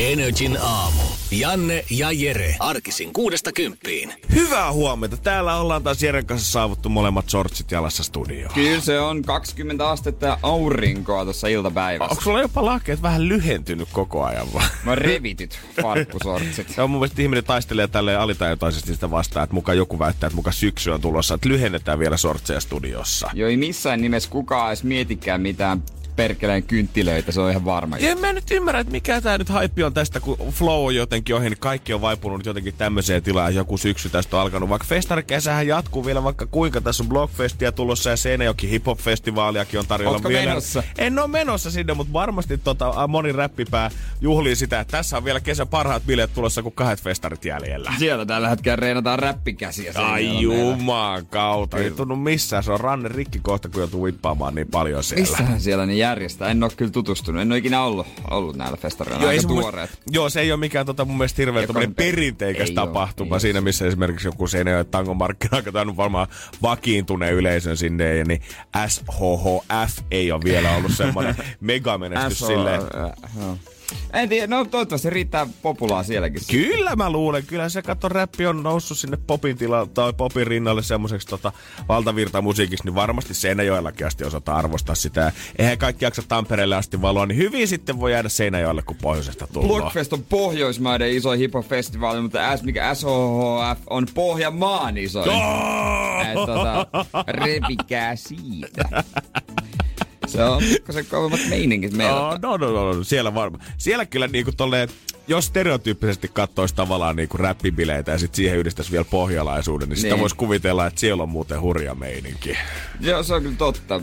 Energin aamu. Janne ja Jere. Arkisin kuudesta kymppiin. Hyvää huomenta. Täällä ollaan taas Jeren kanssa saavuttu molemmat sortsit jalassa studioon. Kyllä se on 20 astetta ja aurinkoa tuossa iltapäivässä. Onko sulla jopa lahkeet vähän lyhentynyt koko ajan vaan? Mä revityt farkkusortsit. Se on mun mielestä ihminen taistelee tälle alitajuntaisesti sitä vastaan, että muka joku väittää, että muka syksy on tulossa, että lyhennetään vielä sortseja studiossa. Joo, ei missään nimessä kukaan edes mietikään mitään perkeleen kynttilöitä, se on ihan varma. Ja mä en nyt ymmärrä, että mikä tää nyt hype on tästä, kun flow on jotenkin ohi, niin kaikki on vaipunut jotenkin tämmöiseen tilaan, joku syksy tästä on alkanut. Vaikka festarikesähän jatkuu vielä vaikka kuinka, tässä on Blockfestia tulossa ja Seinäjoki Hip Hop Festivaaliakin on tarjolla. Ootko vielä. menossa? En ole menossa sinne, mutta varmasti tota, moni räppipää juhlii sitä, että tässä on vielä kesän parhaat bileet tulossa, kuin kahdet festarit jäljellä. Siellä tällä hetkellä reenataan räppikäsiä. Ai juman kautta. Ei tunnu missään. Se on ranne rikki kohta, kun joutuu vippaamaan niin paljon siellä. Missähän siellä ne järjestää? En ole kyllä tutustunut. En ole ikinä ollut, ollut näillä festareilla. Joo, Aika mun tuoreet. joo, se ei ole mikään tota, mun mielestä hirveän perinteikäs ei tapahtuma. ei siinä missä esimerkiksi joku Seinäjoen tangomarkkina, joka tainnut varmaan vakiintuneen yleisön sinne, ja niin SHHF ei ole vielä ollut semmoinen megamenestys silleen. En tiedä, no toivottavasti riittää populaa sielläkin. Kyllä mä luulen. Kyllä se kato räppi on noussut sinne popin, tila, tai popin rinnalle semmoiseksi tota, valtavirtamusiikiksi, niin varmasti Seinäjoellakin asti osataan arvostaa sitä. Eihän kaikki jaksa Tampereelle asti valoa, niin hyvin sitten voi jäädä Seinäjoelle, kun pohjoisesta tullaan. Blockfest on Pohjoismaiden iso hip-hop-festivaali, mutta S, mikä SOHF on Pohjanmaan iso. Tota, repikää siitä. Se on se kovemmat meiningit meillä. No, no, no, no, siellä varmaan. Siellä kyllä niinku tolleen, jos stereotyyppisesti katsoisi tavallaan niinku räppibileitä ja sit siihen yhdistäisi vielä pohjalaisuuden, niin, niin. sitä voisi kuvitella, että siellä on muuten hurja meininki. Joo, se on kyllä totta.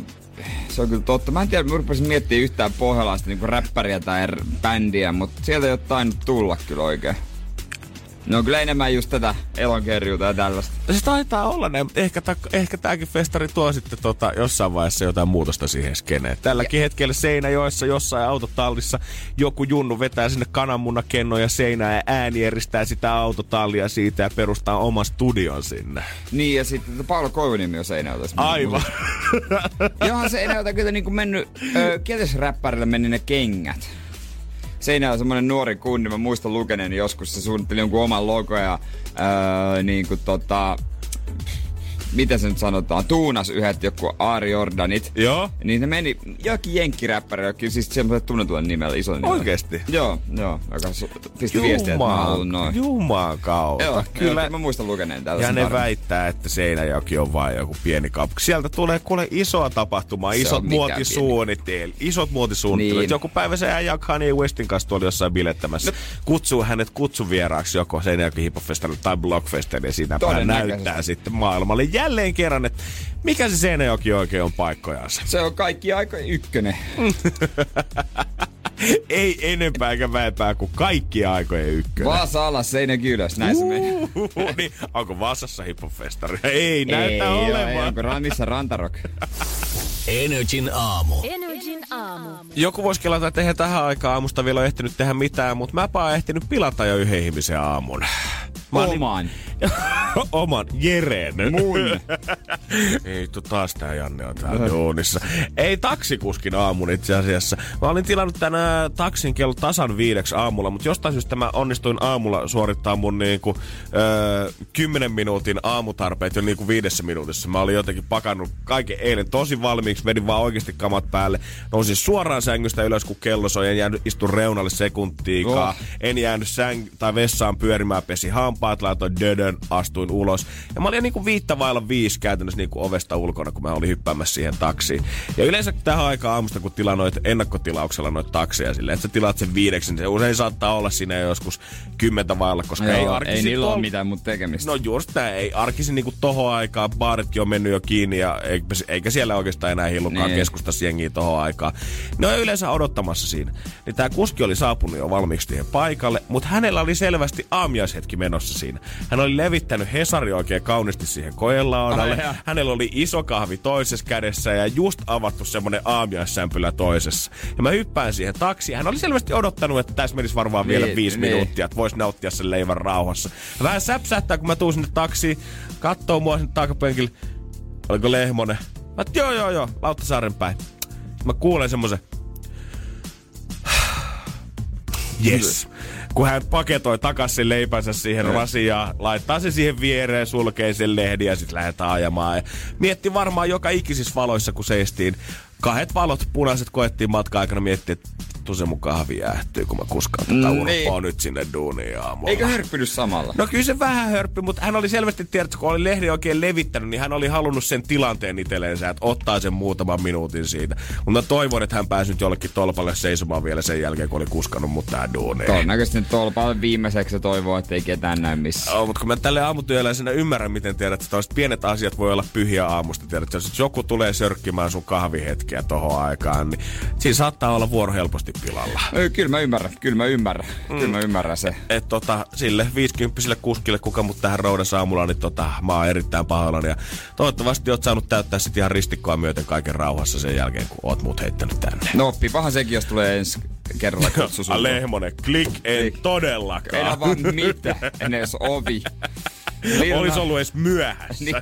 Se on kyllä totta. Mä en tiedä, mä rupesin miettimään yhtään pohjalaista niin räppäriä tai r- bändiä, mutta sieltä ei ole tainnut tulla kyllä oikein. No kyllä enemmän just tätä elonkerjuuta ja tällaista. Se taitaa olla näin, mutta ehkä, ta, ehkä tämäkin festari tuo sitten tota, jossain vaiheessa jotain muutosta siihen skeneen. Tälläkin hetkellä Seinäjoessa jossain autotallissa joku junnu vetää sinne kananmunakennoja seinään ja ääni eristää sitä autotallia siitä ja perustaa oman studion sinne. Niin ja sitten Paolo Koivuniemi on Seinäjoelta. Aivan. Johan Seinäjoelta kyllä niinku mennyt, ö, ketäs räppärille meni ne kengät? Seinäjällä on semmonen nuori kunni, mä muistan lukeneeni joskus, se suunnitteli jonkun oman logo ja öö, niinku tota, miten se nyt sanotaan, tuunas yhdet joku Aari Jordanit. Joo. Niin ne meni jokin jenkkiräppäri, jokin siis semmoiset tunnetulla nimellä, iso nimellä. Oikeesti? Joo, joo. Joka pisti viestiä, että mä ollut noin. Juman kautta. Joo, Kyllä. joo, mä muistan lukeneen tällaisen Ja ne tarinan. väittää, että Seinäjoki on vain joku pieni kaupunki. Sieltä tulee kuule isoa tapahtumaa, Se isot muotisuunnitteet, isot muotisuunnittelut. Niin. Joku päivä se äijä Kanye Westin kanssa tuolla jossain bilettämässä. No. Kutsuu hänet kutsuvieraaksi joko Seinäjoki Hippofestarille tai Blockfestille ja siinä näyttää sitten maailmalle jälleen kerran, että mikä se Seinäjoki oikein on paikkojansa. Se on kaikki aika ykkönen. Ei enempää eikä vähempää kuin kaikki aikojen ykkönen. Vaasa alas, Seinäjoki ylös, näin se meni. Uhuhu, niin, onko Vaasassa hippofestari? Ei näytä ei, olevan. Ei, onko ra- missä Rantarok? Energin aamu. Energin aamu. Joku voisi kelata, että eihän tähän aikaan aamusta vielä ole ehtinyt tehdä mitään, mutta mäpä oon ehtinyt pilata jo yhden ihmisen aamun. Oman. Oman, Jeren. Mun. Ei, tu taas tää Janne on täällä duunissa. Ei taksikuskin aamun itse asiassa. Mä olin tilannut tänään taksin kello tasan viideksi aamulla, mutta jostain syystä mä onnistuin aamulla suorittaa mun niinku, öö, 10 minuutin aamutarpeet jo niinku viidessä minuutissa. Mä olin jotenkin pakannut kaiken eilen tosi valmiiksi, vedin vaan oikeasti kamat päälle. Nousin suoraan sängystä ylös, kun kello soi, en jäänyt istu reunalle sekuntiikaan. Oh. En jäänyt säng- tai vessaan pyörimään, pesi hampaat, laitoin dödö yön, astuin ulos. Ja mä olin niinku viittä vailla viisi käytännössä niinku ovesta ulkona, kun mä olin hyppäämässä siihen taksiin. Ja yleensä tähän aikaan aamusta, kun tilaa noit ennakkotilauksella noita takseja silleen, että sä tilaat sen viideksi, niin se usein saattaa olla siinä joskus kymmentä vailla, koska No ei joo, arkisin ei niillä ole tol- mitään muuta tekemistä. No just näin, ei arkisin niinku tohon aikaan, baaritkin on mennyt jo kiinni ja eikä, eikä siellä oikeastaan enää hillukaan Niin. keskustassa jengiä tohon aikaan. Ne on yleensä odottamassa siinä. Niin tää kuski oli saapunut jo valmiiksi siihen paikalle, mutta hänellä oli selvästi aamiaishetki menossa siinä. Hän oli levittänyt Hesari oikein kauniisti siihen koelaudalle. Jaa. Hänellä oli iso kahvi toisessa kädessä ja just avattu semmonen aamiaissämpylä toisessa. Ja mä hyppään siihen taksiin. Hän oli selvästi odottanut, että tässä menisi varmaan vielä Niin, viisi niin. minuuttia, että voisi nauttia sen leivän rauhassa. Ja Vähän säpsähtää, kun mä tuun sinne taksiin, kattoo mua sinne takapenkille. Oliko Lehmonen? Mä oot, joo, joo, joo, Lauttasaaren päin. Mä kuulen semmoisen... Yes. Kun hän paketoi takas sen leipänsä siihen rasiaan, laittaa se siihen viereen, sulkee sen lehden ja sitten lähdetään ajamaan. Ja mietti varmaan joka ikisissä valoissa, kun seistiin. Kahdet valot, punaiset koettiin matkan aikana miettiä, että se mun kahvi jäähtyy, kun mä kuskaan tätä Mm, niin. nyt sinne duuniin aamulla. Eikö hörppynyt samalla? No kyllä se vähän hörppi, mutta hän oli selvästi tiedät, kun oli lehden oikein levittänyt, niin hän oli halunnut sen tilanteen itselleensä, että ottaa sen muutaman minuutin siitä. Mutta toivon, että hän pääsi nyt jollekin tolpalle seisomaan vielä sen jälkeen, kun oli kuskannut mut tähän duuniin. Todennäköisesti tolpalle viimeiseksi se toivoo, että ei ketään näy missään. Oh, mutta kun mä tälle aamutyöläisenä ymmärrän, miten tiedät, että pienet asiat voi olla pyhiä aamusta. Tiedät, jos joku tulee sörkkimään sun kahvihetkeä tohon aikaan, niin siinä saattaa olla vuoro helposti pilalla. Kyllä mä ymmärrän, kyllä mä ymmärrän. Mm. Kyllä mä ymmärrän se. Et tota, sille 50 kuskille, kuka mut tähän roudassa aamulla, niin tota, mä oon erittäin pahoillani. Ja toivottavasti oot saanut täyttää sit ihan ristikkoa myöten kaiken rauhassa sen jälkeen, kun oot mut heittänyt tänne. No oppipahan sekin, jos tulee ensi kerralla kutsu. Lehmonen, klik, en Klik. todellakaan. Ei ole vaan mitä, en edes ovi. Lil Olis Nas- ollut edes myöhässä. Niin.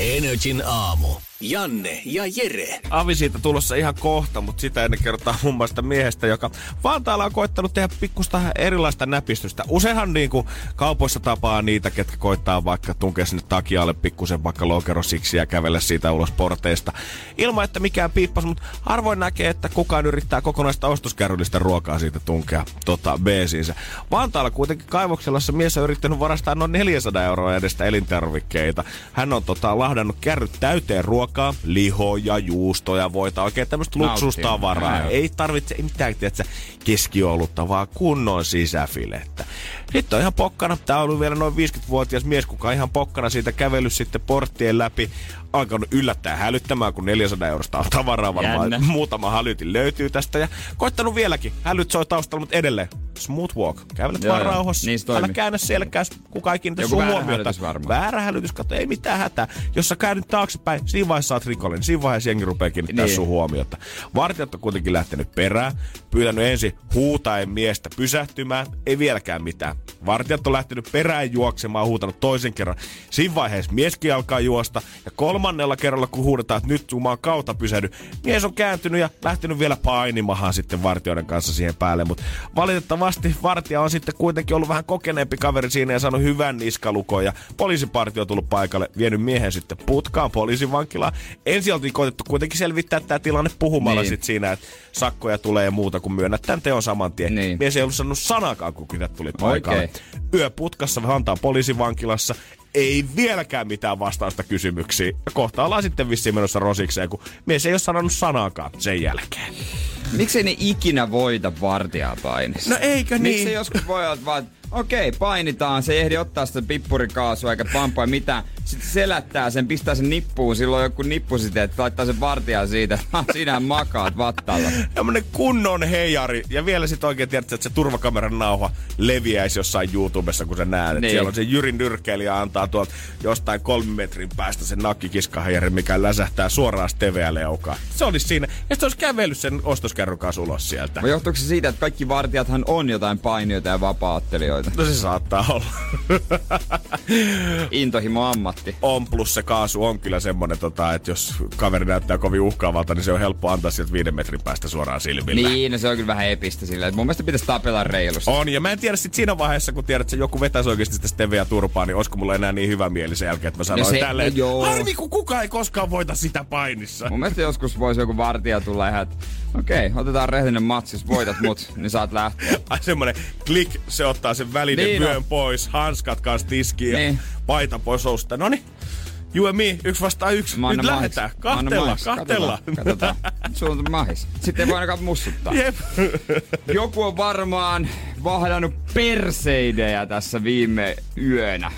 Energin aamu. Janne ja Jere. Avi siitä tulossa ihan kohta, mutta sitä ennen kertaa muun muassa miehestä, joka Vantaalla on koittanut tehdä pikkusta erilaista näpistystä. Useinhan niin kuin kaupoissa tapaa niitä, ketkä koittaa vaikka tunkea sinne takialle pikkusen vaikka lokero siksi ja kävellä siitä ulos porteista. Ilman, että mikään piippas, mutta harvoin näkee, että kukaan yrittää kokonaista ostoskärryllistä ruokaa siitä tunkea tota, beesiinsä. Vantaalla kuitenkin kaivokselassa mies on yrittänyt varastaa noin 400 euroa edestä elintarvikkeita. Hän on tota, lahdannut kärryt täyteen ruokaa, lihoja, juustoja, voita, oikein tämmöistä Nauttia. luksustavaraa. Joo. Ei tarvitse ei mitään tiedätkö, keskiolutta, vaan kunnon sisäfilettä. Sitten on ihan pokkana, tää on ollut vielä noin 50-vuotias mies, kuka on ihan pokkana siitä kävellyt sitten porttien läpi, alkanut yllättää hälyttämään, kun 400 eurosta on tavaraa varmaan. Jännä. Muutama hälytin löytyy tästä ja koittanut vieläkin. Hälyt soi taustalla, mutta edelleen. Smooth walk. Kävelet Joo, vaan joo. rauhassa. Niin Älä käännä selkääs, kiinnitä Joku sun väärä huomiota. hälytys varmaan. Väärä hälytys, katso, ei mitään hätää. Jos sä käännyt taaksepäin, siinä vaiheessa saat rikollinen. Siinä vaiheessa jengi rupeaa kiinnittää Niin. sun huomiota. Vartijat on kuitenkin lähtenyt perään, pyytänyt ensin huutaen miestä pysähtymään, ei vieläkään mitään. Vartijat on lähtenyt perään juoksemaan, huutanut toisen kerran. Siinä vaiheessa mieskin alkaa juosta, ja kolmannella kerralla kun huudetaan, että nyt jumaan kautta pysähdy, mies on kääntynyt ja lähtenyt vielä painimahan sitten vartijoiden kanssa siihen päälle. Mutta valitettavasti vartija on sitten kuitenkin ollut vähän kokeneempi kaveri siinä ja saanut hyvän niskalukon, ja poliisipartio on tullut paikalle, vienyt miehen sitten putkaan poliisivankilaan. Ensin oltiin koitettu kuitenkin selvittää tämä tilanne puhumalla Niin. sitten siinä, että sakkoja tulee ja muuta, kun myönnät tämän teon saman tien. Niin. Mies ei ollut sanonut sanakaan, kun kytät tuli paikalle. Oikein. Yöputkassa Vantaan poliisivankilassa. Ei vieläkään mitään vastausta kysymyksiin. Ja kohta ollaan sitten vissiin menossa rosikseen, kun mies ei ole sanonut sanaakaan sen jälkeen. Miksei ne ikinä voita vartijaa painissa? No eikö niin? Miksi joskus voi olla vaan, okei, painitaan, se ei ehdi ottaa sitä pippurikaasua eikä pampaa mitään. Sitten selättää sen, pistää sen nippuun, silloin joku nippu sitten, että laittaa sen vartijaa siitä. Sinä makaat vattalla. Tämmönen kunnon heijari. Ja vielä sitten oikein tiedät, että se turvakameran nauha leviäisi jossain YouTubessa, kun sä näet. Niin. Siellä on se Jyrin nyrkkeilijä antaa tuolta jostain kolmen metrin päästä sen nakkikiskaheijari, mikä läsähtää suoraan TV-leukaan. Se olisi siinä. Ja sitten olisi kävellyt sen ostoskärryn kanssa ulos sieltä. Vai johtuuko se siitä, että kaikki vartijathan on jotain painijoita ja vapaattelijoita? No se saattaa olla. Intohimo ammatti. on plus se kaasu on kyllä semmonen, tota, että jos kaveri näyttää kovin uhkaavalta, niin se on helppo antaa sieltä viiden metrin päästä suoraan silmille. Niin, no se on kyllä vähän epistä sillä. Mun mielestä pitäisi tapella reilusti. On, ja mä en tiedä sit siinä vaiheessa, kun tiedät, että joku vetäisi oikeasti sitä steveä turpaa, niin olisiko mulla enää niin hyvä mieli sen jälkeen, että mä sanoin se- tälleen, no joo. harmi kun kukaan ei koskaan voita sitä painissa. Mun mielestä joskus voisi joku vartija tulla ihan, että okei, otetaan rehellinen matsi, jos voitat mut, niin saat lähteä. Ai semmonen klik, se ottaa sen välinen Niin niin vyön pois, hanskat kanssa tiskiin. Niin. Niin. paita pois ousta. Noni, you and me, yksi vastaan yksi. Mä Nyt annan Kahtella, kahtella. Katsotaan. On mahis. Sitten ei voi ainakaan mussuttaa. Jep. Joku on varmaan vahdannut perseidejä tässä viime yönä.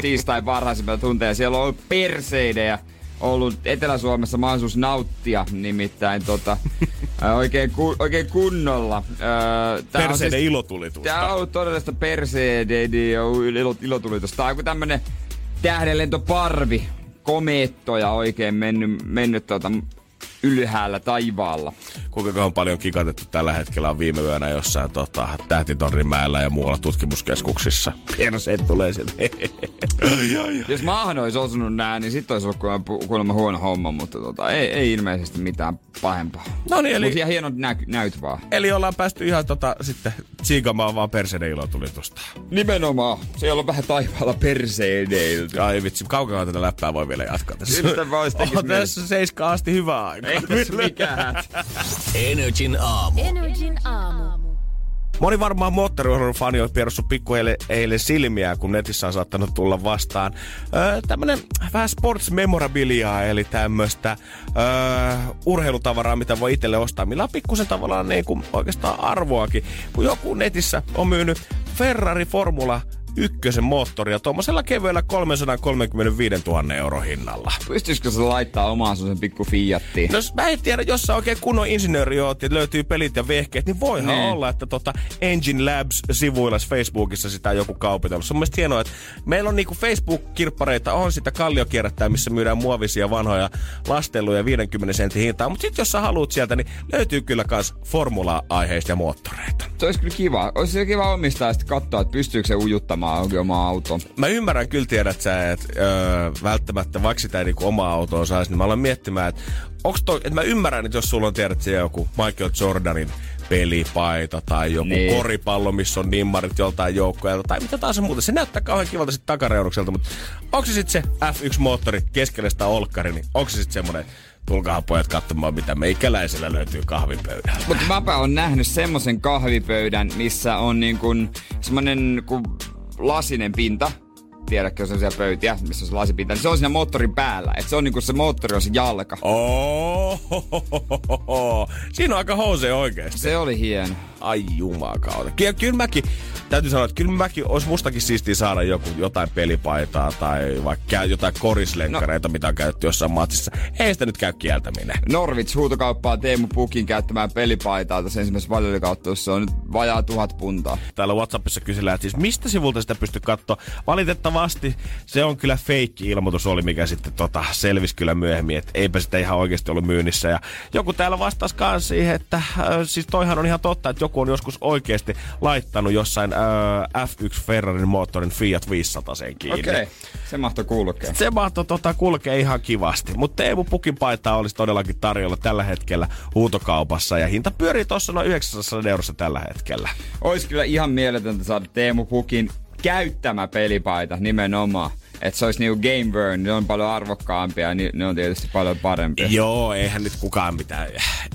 Tiistai varhaisimmilla tunteja. Siellä on ollut perseidejä ollut Etelä-Suomessa mahdollisuus nauttia nimittäin tota, oikein, ku, oikein kunnolla. Ää, tää on Perseiden siis- ilotulitusta. Tää on ollut todellista perseiden ilo- ilotulitusta. Tää on joku tämmönen tähdenlentoparvi. Komeettoja oikein mennyt, mennyt tota, ylhäällä taivaalla. Kuinka on paljon kikatettu tällä hetkellä on viime yönä jossain tota, Tähtitornimäellä ja muualla tutkimuskeskuksissa. Perseet tulee sieltä. Jos maahan olisi osunut nää, niin sit olisi ollut kuulemma, kuulemma huono homma, mutta tota, ei, ei ilmeisesti mitään pahempaa. No niin, eli- Mutta ihan hienot nä- näyt vaan. Eli ollaan päästy ihan tota, sitten tsiikamaan vaan perseiden ilotulitusta. Nimenomaan. Siellä on vähän taivaalla perseideiltä. Ai vitsi, kaukaa tätä läppää voi vielä jatkaa tässä. Kyllä vois tekis On tässä seiska asti hyvä aika. Ei tässä mikään hätä. Energin aamu. Energin aamu. Moni varmaan moottoriurheilun fani on pierossut pikku eilen, eilen silmiä, kun netissä on saattanut tulla vastaan öö, tämmönen vähän sports memorabiliaa, eli tämmöistä öö, urheilutavaraa, mitä voi itselle ostaa, millä on pikkusen tavallaan niin kuin oikeastaan arvoakin. Kun joku netissä on myynyt Ferrari Formula ykkösen moottoria tuommoisella kevyellä 335 000 euro hinnalla. Pystyisikö se laittaa omaan sen pikku Fiattiin? No mä en tiedä, jos sä oikein kunnon insinööri oot ja löytyy pelit ja vehkeet, niin voihan Niin. olla, että tota Engine Labs-sivuilla Facebookissa sitä on joku kaupitellut. Se on mielestäni hienoa, että meillä on niinku Facebook-kirppareita, on sitä kalliokierrättää, missä myydään muovisia vanhoja lastelluja 50 sentin hintaa. Mutta sitten jos sä haluat sieltä, niin löytyy kyllä kans formula-aiheista ja moottoreita. Se olisi kyllä kiva. Olisi kiva omistaa ja sitten katsoa, että pystyykö se ujuttamaan auki omaa auton. Mä ymmärrän kyllä tiedät sä, että öö, välttämättä vaikka sitä ei niinku omaa autoa saisi, niin mä aloin miettimään, että onks toi, että mä ymmärrän, että jos sulla on tiedät siellä joku Michael Jordanin pelipaita tai joku Niin. koripallo, missä on nimmarit joltain joukkoilta tai mitä taas muuta. Se näyttää kauhean kivalta sitten takareunukselta, mutta onko se sitten se F1-moottori keskellä sitä olkkari, niin onko se sitten semmoinen, tulkaa pojat katsomaan, mitä meikäläisellä löytyy kahvipöydällä. Mutta mäpä on nähnyt semmosen kahvipöydän, missä on niin kuin semmonen kuin lasinen pinta. Tiedätkö, se on siellä pöytiä, missä se lasipinta. Niin se on siinä moottorin päällä. Et se on niinku se moottori on se jalka. Oh, Siinä on aika hose oikeesti. Se oli hieno. Ai jumakauta. Kyllä, kyllä mäkin, täytyy sanoa, että kyllä mäkin, olisi mustakin siistiä saada joku, jotain pelipaitaa tai vaikka jotain korislenkkareita, no. mitä on käytetty jossain matsissa. Ei sitä nyt käy kieltäminen. Norwich huutokauppaa Teemu Pukin käyttämään pelipaitaa tässä ensimmäisessä valioliikauttelussa. Se on nyt vajaa tuhat puntaa. Täällä Whatsappissa kysellään, että siis mistä sivulta sitä pystyy katsoa. Valitettavasti se on kyllä feikki ilmoitus oli, mikä sitten tota, selvisi kyllä myöhemmin, että eipä sitä ihan oikeasti ollut myynnissä. Ja joku täällä vastasi myös siihen, että äh, siis toihan on ihan totta, että joku on joskus oikeasti laittanut jossain äh, F1 Ferrarin moottorin Fiat 500 sen kiinni. Okei, okay. se mahtoi kulkea. Se mahtoi tota, kulkea ihan kivasti. Mutta Teemu Pukin paitaa olisi todellakin tarjolla tällä hetkellä huutokaupassa. Ja hinta pyörii tuossa noin 900 eurossa tällä hetkellä. Ois kyllä ihan mieletöntä saada Teemu Pukin käyttämä pelipaita nimenomaan. Että se olisi niinku Game Burn, ne on paljon arvokkaampia ja ni- ne on tietysti paljon parempia. Joo, eihän nyt kukaan mitään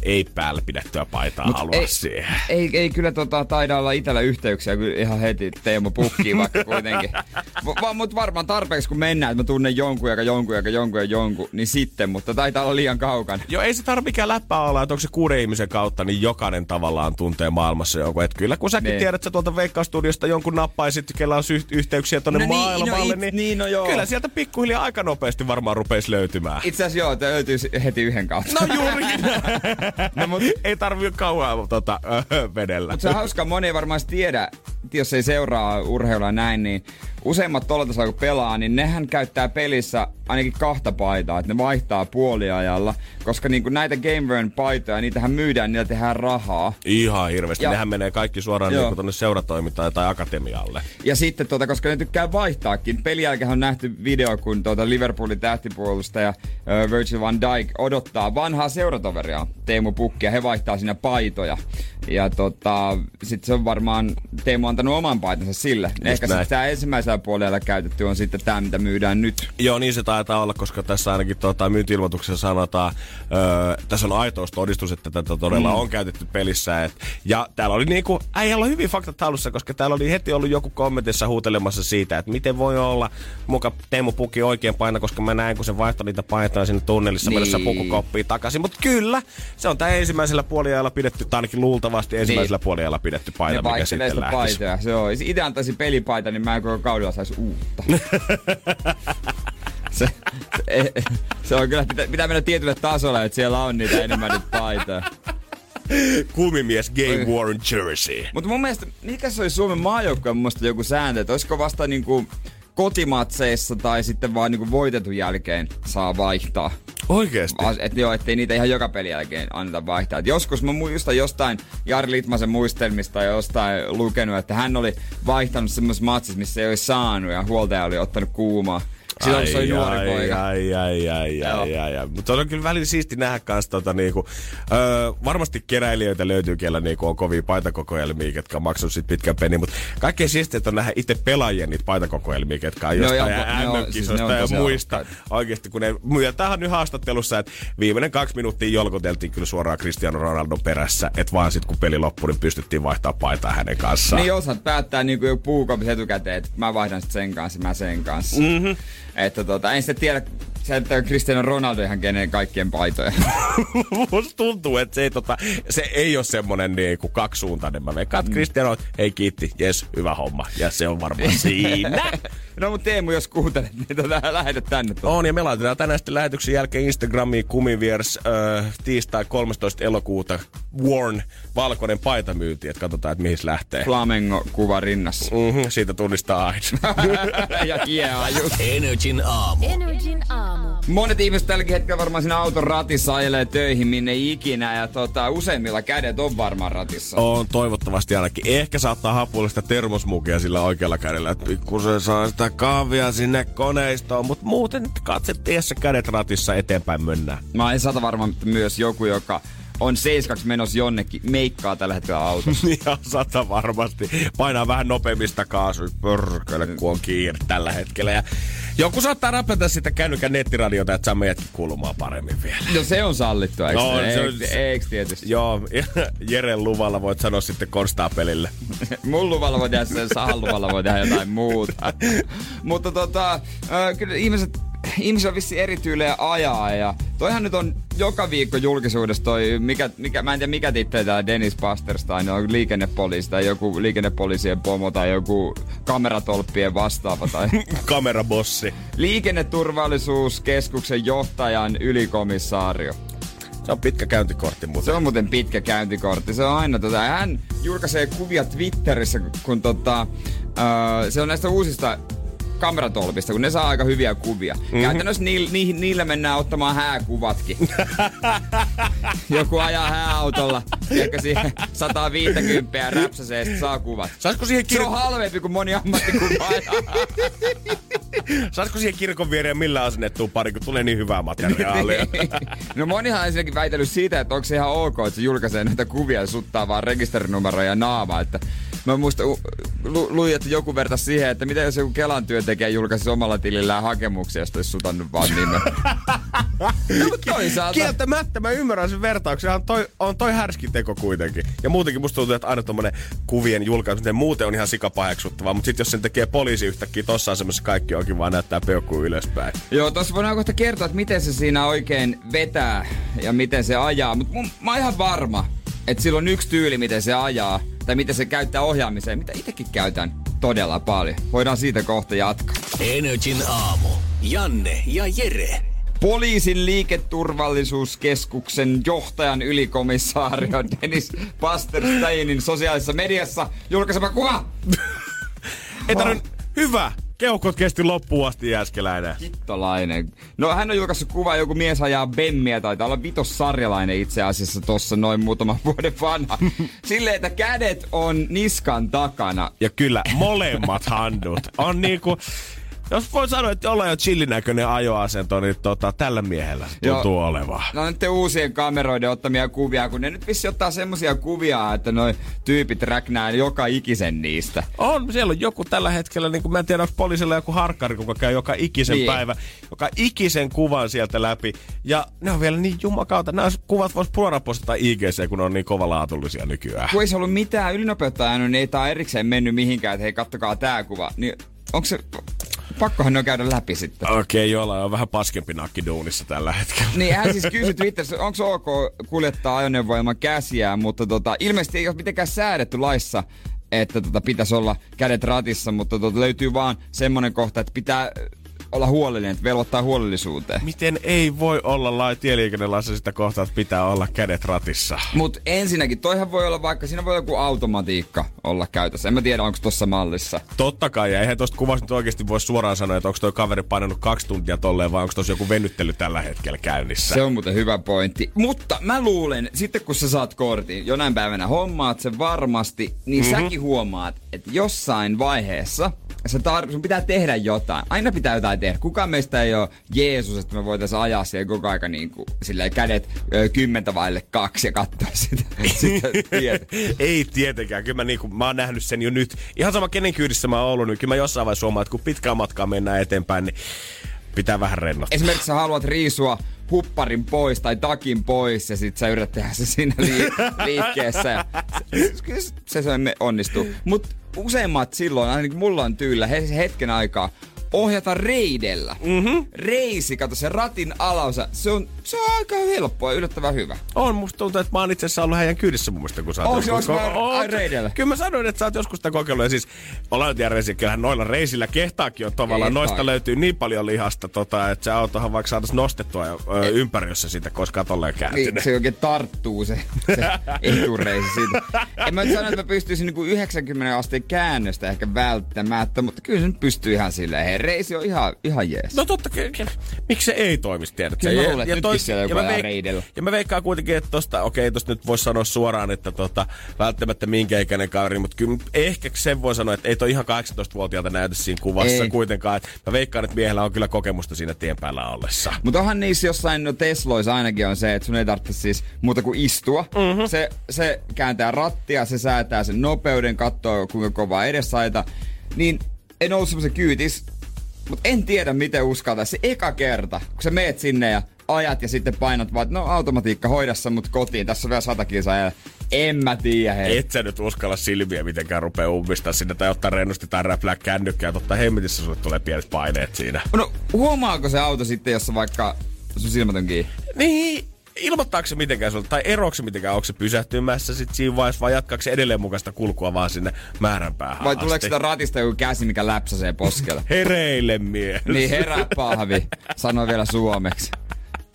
ei päällä pidettyä paitaa Mut halua ei, siihen. ei, ei kyllä tota, taida olla itellä yhteyksiä kyllä ihan heti Teemu Pukkiin vaikka kuitenkin. Va, mutta varmaan tarpeeksi kun mennään, että mä tunnen jonkun, joka jonkun, joka jonkun ja jonkun, niin sitten, mutta taitaa olla liian kaukana. Joo, ei se tarvitse mikään läppä olla, että onko se kuuden ihmisen kautta, niin jokainen tavallaan tuntee maailmassa jonkun. Et kyllä kun säkin Niin. tiedät, että sä tuolta Veikkaustudiosta jonkun nappaisit, kellä on yhteyksiä tonne No niin, maailmalle, no it- niin, no joo. kyllä sieltä pikkuhiljaa aika nopeasti varmaan rupeisi löytymään. Itse asiassa joo, että löytyy heti yhden kautta. No juurikin. no, mut... Ei tarvii kauan tota, öö, vedellä. Mutta se on hauska, moni ei varmaan tiedä, jos ei seuraa urheilua näin, niin useimmat tuolla kun pelaa, niin nehän käyttää pelissä ainakin kahta paitaa, että ne vaihtaa puoliajalla, koska niinku näitä Game Burn paitoja, niitähän myydään, niillä tehdään rahaa. Ihan hirveästi. Ja- Nehän menee kaikki suoraan Joo. niin tuonne seuratoimintaan tai akatemialle. Ja sitten, tuota, koska ne tykkää vaihtaakin, pelin jälkeen on nähty video, kun tuota Liverpoolin tähtipuolustaja äh, Virgil van Dijk odottaa vanhaa seuratoveria Teemu Pukkia. He vaihtaa siinä paitoja. Ja tota, sitten se on varmaan, Teemu antanut oman paitansa sille. Just Ehkä sitten tämä ensimmäisellä puolella käytetty on sitten tämä, mitä myydään nyt. Joo, niin se taitaa olla, koska tässä ainakin tuota, myynti-ilmoituksessa sanotaan, öö, tässä on aitoustodistus, että tätä todella mm. on käytetty pelissä. Et, ja täällä oli niinku, äijällä on hyvin faktat halussa, koska täällä oli heti ollut joku kommentissa huutelemassa siitä, että miten voi olla muka Teemu Puki oikein paina, koska mä näin, kun se vaihtoi niitä paitoja sinne tunnelissa niin. mennessä pukukoppiin takaisin. Mutta kyllä, se on tämä ensimmäisellä puoliajalla pidetty, tai ainakin luultavasti ensimmäisellä niin. puoliajalla pidetty paita, mikä sitten paitoja. Se on. Itse antaisin pelipaita, niin mä en koko kaudella saisi uutta. se, se, se, on kyllä, pitää, pitää mennä tietylle tasolle, että siellä on niitä enemmän niitä paitoja. Kumimies Game Warren Jersey. Mutta mun mielestä, mikä se oli Suomen maajoukkojen mun mielestä joku sääntö, että olisiko vasta niinku kotimatseissa tai sitten vaan niinku voitetun jälkeen saa vaihtaa. Oikeesti? Et joo, ettei niitä ihan joka pelin jälkeen anneta vaihtaa. Et joskus mä muistan jostain Jari Litmasen muistelmista ja jostain lukenut, että hän oli vaihtanut semmoisessa matsissa, missä ei olisi saanut ja huoltaja oli ottanut kuumaa. Silloin se oli nuori ai, poika. Ai, ai, ai, ai, ai, ai. Mutta on kyllä välillä siisti nähdä kans tota niinku, öö, varmasti keräilijöitä löytyy, kellä niinku on kovia paitakokoelmia, ketkä on maksanut sit pitkän penin, mutta kaikkein siistiä on nähdä itse pelaajien niitä paitakokoelmia, ketkä on jostain no, siis ja muista. Oikeasti, kun ne tähän nyt haastattelussa, että viimeinen kaksi minuuttia jolkoteltiin kyllä suoraan Cristiano Ronaldon perässä, että vaan sit kun peli loppui, niin pystyttiin vaihtaa paitaa hänen kanssaan. Niin osaat päättää niin kuin puukopis etukäteen, että mä vaihdan sit sen kanssa, mä sen kanssa. Mm-hmm. Että tota, en sitten tiedä, se, että Cristiano Ronaldo ihan kenen kaikkien paitoja. Musta tuntuu, että se ei, tota, se ei ole semmonen niinku kaksisuuntainen. Mä veikkaan, että mm. Cristiano, hei kiitti, jes, hyvä homma. Ja se on varmaan siinä. no mutta Teemu, jos kuuntelet, niin tota, lähetä tänne. Tuota. On, ja me laitetaan tänään sitten lähetyksen jälkeen Instagramiin Kumiviers äh, tiistai 13. elokuuta Warn valkoinen paitamyynti, että katsotaan, että mihin lähtee. Flamengo-kuva rinnassa. Mm-hmm, siitä tunnistaa aina. ja hienoa just. Energin aamu. Energin aamu. Monet ihmiset tälläkin hetkellä varmaan siinä auton ratissa ajelee töihin minne ikinä ja tota, useimmilla kädet on varmaan ratissa. On toivottavasti ainakin. Ehkä saattaa hapuolista termosmukia sillä oikealla kädellä, että pikkusen saa sitä kahvia sinne koneistoon, mutta muuten katse tiessä kädet ratissa eteenpäin mennään. Mä en sata varmaan myös joku, joka on 7 menossa jonnekin, meikkaa tällä hetkellä autossa. Ihan sata varmasti. Painaa vähän nopeammista kaasuja, pörkele, kun on kiire tällä hetkellä. Ja joku saattaa rapata sitä kännykän nettiradiota, että saa meidätkin kuulumaan paremmin vielä. No se on sallittu, eikö, no, se, on, eikö tietysti? Joo, Jeren luvalla voit sanoa sitten konstaapelille. Mun luvalla voi tehdä sen, Sahan luvalla voi tehdä jotain muuta. Mutta tota, äh, kyllä ihmiset ihmisillä on vissi eri tyylejä ajaa ja toihan nyt on joka viikko julkisuudessa toi, mikä, mikä, mä en tiedä mikä titteli tää Dennis Pasters tai on liikennepoliisi tai joku liikennepoliisien pomo tai joku kameratolppien vastaava tai... Kamerabossi. Liikenneturvallisuuskeskuksen johtajan ylikomissaario. Se on pitkä käyntikortti muuten. Se on muuten pitkä käyntikortti. Se on aina tota, hän julkaisee kuvia Twitterissä, kun tota, uh, se on näistä uusista kameratolpista, kun ne saa aika hyviä kuvia. Mm-hmm. Käytännössä niillä, ni, niillä mennään ottamaan hääkuvatkin. Joku ajaa hääautolla, ehkä siihen 150 ja räpsäsee, sit saa kuvat. Saisiko siihen kir... Se on halvempi kuin moni ammattikuvaaja. Saisiko siihen kirkon viereen millä asennettua pari, kun tulee niin hyvää materiaalia? no monihan on ensinnäkin väitellyt siitä, että onko se ihan ok, että se julkaisee näitä kuvia ja suttaa vaan rekisterinumeroja ja naama, että Mä muista, lu, luin, että joku verta siihen, että mitä jos joku Kelan työntekijä julkaisi omalla tilillään hakemuksia, josta olisi sutannut vaan nimen. no, toisaalta... Kieltämättä mä ymmärrän sen vertauksen. On toi, on toi härski teko kuitenkin. Ja muutenkin musta tuntuu, että aina tommonen kuvien julkaisu, muuten on ihan sikapaheksuttavaa. Mutta sitten jos sen tekee poliisi yhtäkkiä tossa asemassa kaikki onkin vaan näyttää peukkuun ylöspäin. Joo, tossa voidaan kohta kertoa, että miten se siinä oikein vetää ja miten se ajaa. Mutta mä oon ihan varma, että sillä on yksi tyyli, miten se ajaa tai miten se käyttää ohjaamiseen, mitä itsekin käytän todella paljon. Voidaan siitä kohta jatkaa. Energin aamu. Janne ja Jere. Poliisin liiketurvallisuuskeskuksen johtajan ylikomissaario Dennis Pastersteinin sosiaalisessa mediassa julkaisema kuva. Ei tarvitse. Hyvä keuhkot kesti loppuun asti jäskeläinen. Kittolainen. No hän on julkaissut kuva, joku mies ajaa Bemmiä, tai olla vitossarjalainen itse asiassa tossa noin muutaman vuoden vanha. Silleen, että kädet on niskan takana. Ja kyllä, molemmat handut on niinku... Jos voi sanoa, että ollaan jo chillinäköinen ajoasento, niin tota, tällä miehellä tuntuu Joo. olevan. No nyt uusien kameroiden ottamia kuvia, kun ne nyt vissi ottaa semmosia kuvia, että noi tyypit räknää joka ikisen niistä. On, siellä on joku tällä hetkellä, niin kuin mä en tiedä, onko poliisilla joku harkkari, kuka käy joka ikisen niin. päivä, joka ikisen kuvan sieltä läpi. Ja ne on vielä niin jumakauta. Nämä kuvat vois puorapostata IGC, kun on niin kovalaatullisia nykyään. Kun ei se ollut mitään ylinopeutta ajanut, niin ei tää erikseen mennyt mihinkään, että hei kattokaa tää kuva. Niin onko se pakkohan on käydä läpi sitten. Okei, okay, jolla on vähän paskempi nakki duunissa tällä hetkellä. Niin, hän siis kysyi Twitterissä, onko ok kuljettaa ajoneuvoilman käsiä, mutta tota, ilmeisesti ei ole mitenkään säädetty laissa, että tota, pitäisi olla kädet ratissa, mutta tota, löytyy vaan semmoinen kohta, että pitää olla huolellinen, että velvoittaa huolellisuuteen. Miten ei voi olla lai, tieliikennelaissa sitä kohtaa, että pitää olla kädet ratissa? Mut ensinnäkin, toihan voi olla vaikka, siinä voi joku automatiikka olla käytössä. En mä tiedä, onko tuossa mallissa. Totta kai, ja eihän tuosta kuvasta nyt oikeasti voi suoraan sanoa, että onko toi kaveri painanut kaksi tuntia tolleen, vai onko tuossa joku venyttely tällä hetkellä käynnissä. Se on muuten hyvä pointti. Mutta mä luulen, sitten kun sä saat kortin, jonain päivänä hommaat sen varmasti, niin mm-hmm. säkin huomaat, että jossain vaiheessa sä tar- sun pitää tehdä jotain. Aina pitää jotain tehdä. Kukaan meistä ei ole Jeesus, että me voitaisiin ajaa siellä koko aika niin kuin, silleen kädet ö, kymmentä vaille kaksi ja katsoa sitä, sitä ei tietenkään. Kyllä mä, niin kuin, mä oon nähnyt sen jo nyt. Ihan sama kenen kyydissä mä oon ollut, niin kyllä mä jossain vaiheessa huomaan, että kun pitkää matkaa mennään eteenpäin, niin pitää vähän rennottaa. Esimerkiksi sä haluat riisua hupparin pois tai takin pois ja sit sä yrität tehdä se siinä li- liikkeessä. Ja se, se, se onnistuu. Mutta useimmat silloin, ainakin mulla on tyyllä hetken aikaa, ohjata reidellä. Mm-hmm. Reisi, kato se ratin alaosa, se on, se on aika helppoa ja yllättävän hyvä. On, musta tuntuu, että mä oon itse asiassa ollut heidän kyydissä mun mielestä, kun sä oot joskus... Ko- reidellä? Kyllä mä sanoin, että sä oot joskus sitä kokeillut. Ja siis ollaan nyt kyllähän noilla reisillä kehtaakin on tavallaan. Kehtaa. Noista löytyy niin paljon lihasta, tota, että se autohan vaikka saataisiin nostettua ö, ympäri, jos se siitä koskaan tolleen kääntynyt. Niin, se oikein tarttuu se, se etureisi siitä. En mä nyt sano, että mä pystyisin niinku 90 asteen käännöstä ehkä välttämättä, mutta kyllä se nyt pystyy ihan silleen reisi on ihan, ihan jees. No totta, miksi se ei toimisi, tiedät Kyllä luulen, ja, ja, siellä ja, mä veik- ja mä veikkaan kuitenkin, että tosta, okei, tosta nyt voisi sanoa suoraan, että tota, välttämättä minkä ikäinen kaveri, mutta kyllä ehkä sen voi sanoa, että ei toi ihan 18-vuotiaalta näytä siinä kuvassa ei. kuitenkaan. Että mä veikkaan, että miehellä on kyllä kokemusta siinä tien päällä ollessa. Mutta onhan niissä jossain no Tesloissa ainakin on se, että sun ei tarvitse siis muuta kuin istua. Mm-hmm. Se, se kääntää rattia, se säätää sen nopeuden, katsoo kuinka kovaa edessaita. Niin en ollut semmoisen kyytis, mutta en tiedä, miten uskaltaa. Se eka kerta, kun sä meet sinne ja ajat ja sitten painat vaan, no automatiikka hoidassa mut kotiin. Tässä on vielä sata kilsaa en mä tiedä, hei. Et sä nyt uskalla silmiä mitenkään rupea ummistaa sinne tai ottaa rennosti tai räplää kännykkää. Totta hemmetissä sulle tulee pienet paineet siinä. No huomaako se auto sitten, jos vaikka sun silmät on kiinni? Niin, ilmoittaako se mitenkään sulle, tai eroako se mitenkään, onko se pysähtymässä sit siinä vaiheessa, vai jatkaako se edelleen mukaista kulkua vaan sinne määränpäähän Vai tuleeko sitä ratista joku käsi, mikä läpsäsee poskella? Hereille mies. Niin herää pahvi, sanoi vielä suomeksi.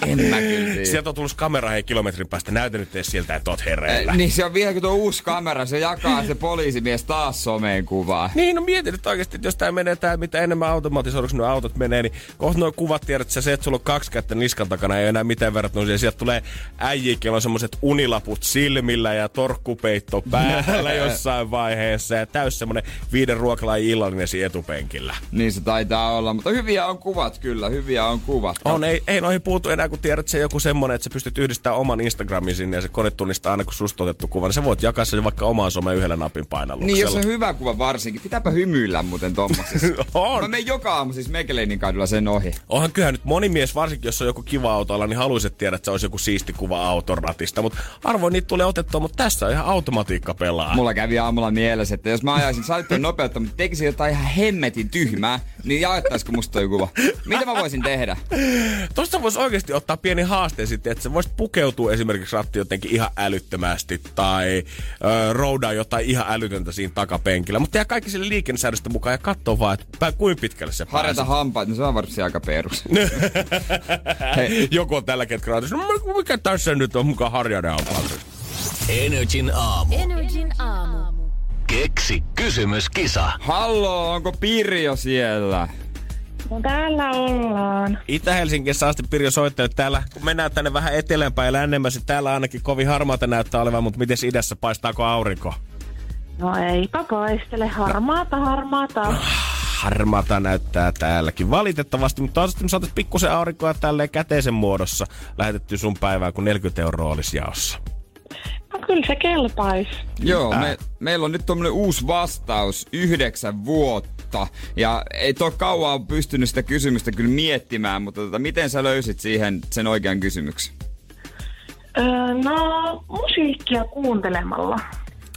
En mä kyllä Sieltä on tullut kamera hei kilometrin päästä. Näytä nyt edes siltä, että oot hereillä. Eh, niin se on vielä kun tuo uusi kamera. Se jakaa se poliisimies taas someen kuvaa. Niin, no mietin nyt oikeasti, että jos tää menee tää, mitä enemmän automatisoiduksi nuo autot menee, niin kohta nuo kuvat tiedät, että se, että sulla on kaksi kättä niskan takana, ei enää mitään verrattuna. Ja sieltä tulee äijä, on semmoset unilaput silmillä ja torkkupeitto päällä jossain vaiheessa. Ja täys semmonen viiden ruokalajin illallinen siinä etupenkillä. Niin se taitaa olla, mutta hyviä on kuvat kyllä, hyviä on kuvat. On, ei, ei noihin puutu enää kun tiedät se joku semmonen, että sä pystyt yhdistämään oman Instagramin sinne ja se kone tunnistaa aina kun susta otettu kuva, niin sä voit jakaa sen vaikka omaan some yhdellä napin painalluksella. Niin, jos on hyvä kuva varsinkin. Pitääpä hymyillä muuten tommosessa. on. Mä menen joka aamu siis Mekeleinin kadulla sen ohi. Onhan kyllä nyt moni mies, varsinkin jos on joku kiva autolla, niin haluaisit tiedä, että se olisi joku siisti kuva auton ratista. Mutta harvoin niitä tulee otettua, mutta tässä on ihan automatiikka pelaa. Mulla kävi aamulla mielessä, että jos mä ajaisin salittuun nopeutta, mutta tekisin jotain ihan hemmetin tyhmää, niin jaettaisiko musta toi kuva? Mitä mä voisin tehdä? Tosta voisi oikeasti ottaa pieni haaste sitten, että sä voisit pukeutua esimerkiksi ratti jotenkin ihan älyttömästi tai ö, roudaa jotain ihan älytöntä siinä takapenkillä. Mutta tehdä kaikki sille liikennesäädöstä mukaan ja katso vaan, että kuinka pitkälle se Harjata pääsee. hampaat, niin se on varmasti aika perus. Joku on tällä hetkellä, no mikä tässä nyt on mukaan harjada hampaat. Energin aamu. Energin aamu. Keksi kysymyskisa. Hallo, onko Pirjo siellä? Täällä ollaan. Itä-Helsingissä asti Pirjo soittaa, että täällä, kun mennään tänne vähän etelämpään ja lännemmässä, täällä ainakin kovin harmaata näyttää olevan, mutta miten idässä, paistaako aurinko? No eipä paistele, harmaata, harmaata. harmata näyttää täälläkin. Valitettavasti, mutta toivottavasti me saataisiin pikkusen aurinkoa tälleen käteisen muodossa lähetetty sun päivää, kun 40 euroa olisi jaossa. No kyllä se kelpaisi. Joo, me, meillä on nyt tuommoinen uusi vastaus, yhdeksän vuotta. Ja ei toi kauan pystynyt sitä kysymystä kyllä miettimään, mutta tota, miten sä löysit siihen sen oikean kysymyksen? Öö, no, musiikkia kuuntelemalla.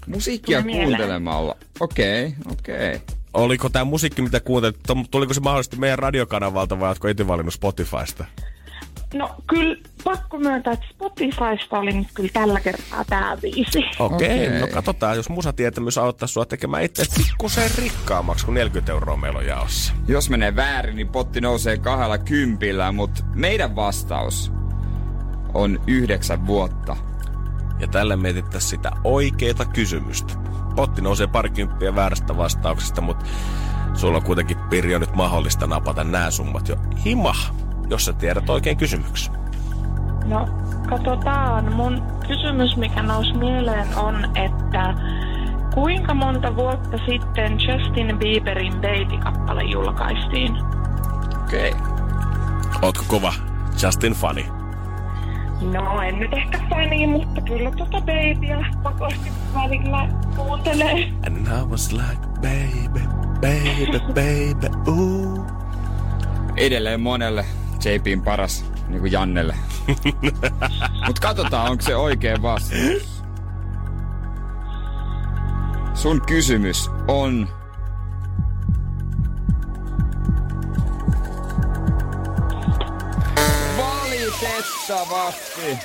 Musiikkia kuuntelemalla. Okei, okay, okei. Okay. Oliko tämä musiikki, mitä kuuntelit, tuliko se mahdollisesti meidän radiokanavalta vai oletko itse valinnut Spotifysta? No kyllä pakko myöntää, että Spotifysta oli nyt kyllä tällä kertaa tää biisi. Okei, okay, Okei. no katsotaan, jos musatietämys auttaa sua tekemään itse pikkusen rikkaammaksi, kun 40 euroa meillä on jaossa. Jos menee väärin, niin potti nousee kahdella kympillä, mutta meidän vastaus on yhdeksän vuotta. Ja tällä mietittäisiin sitä oikeita kysymystä. Potti nousee parikymppiä väärästä vastauksesta, mutta sulla on kuitenkin Pirjo nyt mahdollista napata nämä summat jo hima, jos sä tiedät oikein kysymyksen. No, katsotaan. Mun kysymys, mikä nousi mieleen on, että kuinka monta vuotta sitten Justin Bieberin Baby-kappale julkaistiin? Okei. Okay. Ootko kova Justin Funny? No, en nyt ehkä fani, mutta kyllä tota Babyä pakosti välillä kuuntelee. And I was like, baby, baby, baby, ooh. Edelleen monelle JPin paras, niin kuin Jannelle. Mutta katsotaan, onko se oikein vastaus. Sun kysymys on... Valitettavasti.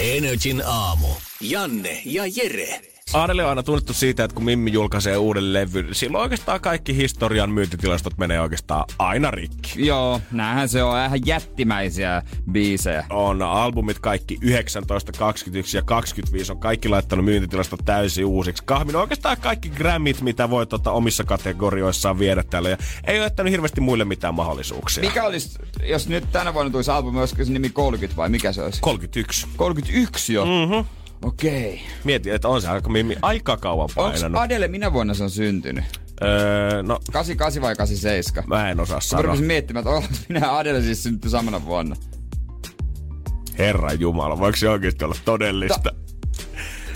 Energin aamu. Janne ja Jere. Aadeli on aina tunnettu siitä, että kun Mimmi julkaisee uuden levyn, silloin oikeastaan kaikki historian myyntitilastot menee oikeastaan aina rikki. Joo, näähän se on ihan jättimäisiä biisejä. On albumit kaikki 19, 21 ja 25 on kaikki laittanut myyntitilastot täysin uusiksi. Kahmin oikeastaan kaikki Grammit, mitä voi tota omissa kategorioissaan viedä täällä. Ja ei ole jättänyt hirveästi muille mitään mahdollisuuksia. Mikä olisi, jos nyt tänä vuonna tulisi albumi, olisiko se nimi 30 vai mikä se olisi? 31. 31 jo? Mm-hmm. Okei. Okay. Mieti, että on se aika, aika kauan painanut. Adele minä vuonna se on syntynyt? Öö, no, 88 vai 87? mä en osaa Mä sanoa. rupesin miettimään, että ollaanko minä Adele siis synty samana vuonna. Herra Jumala, voiko se oikeasti olla todellista?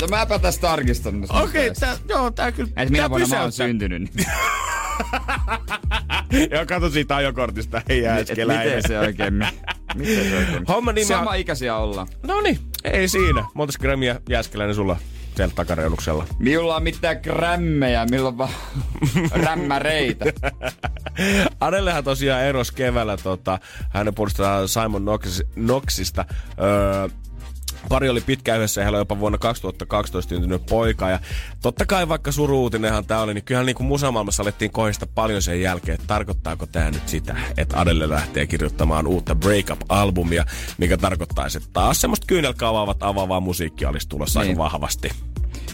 No mäpä tässä tarkistan. Okei, nyt tää, joo, tää kyllä... Että minä vuonna mä oon syntynyt. niin- Joo, kato siitä ajokortista, ei Et äskeläinen. miten se oikein... mi- Miten se oikein? Homma nimi on- Sama ikäisiä ollaan. No niin, ei siinä. Montas grammia jääskeläinen sulla siellä takareunuksella? Minulla on mitään grämmejä, milloin vaan rämmäreitä. Adellehan tosiaan eros keväällä tota, hänen puolestaan Simon Knox, Knoxista. Öö, Pari oli pitkään yhdessä heillä on jopa vuonna 2012 syntynyt poika. Ja totta kai vaikka suruutinenhan tämä oli, niin kyllähän niin kuin musamaailmassa alettiin kohdista paljon sen jälkeen, että tarkoittaako tämä nyt sitä, että Adele lähtee kirjoittamaan uutta breakup-albumia, mikä tarkoittaisi, että taas semmoista kyynelkä avaavat avaavaa musiikkia olisi tulossa Niin. aika vahvasti.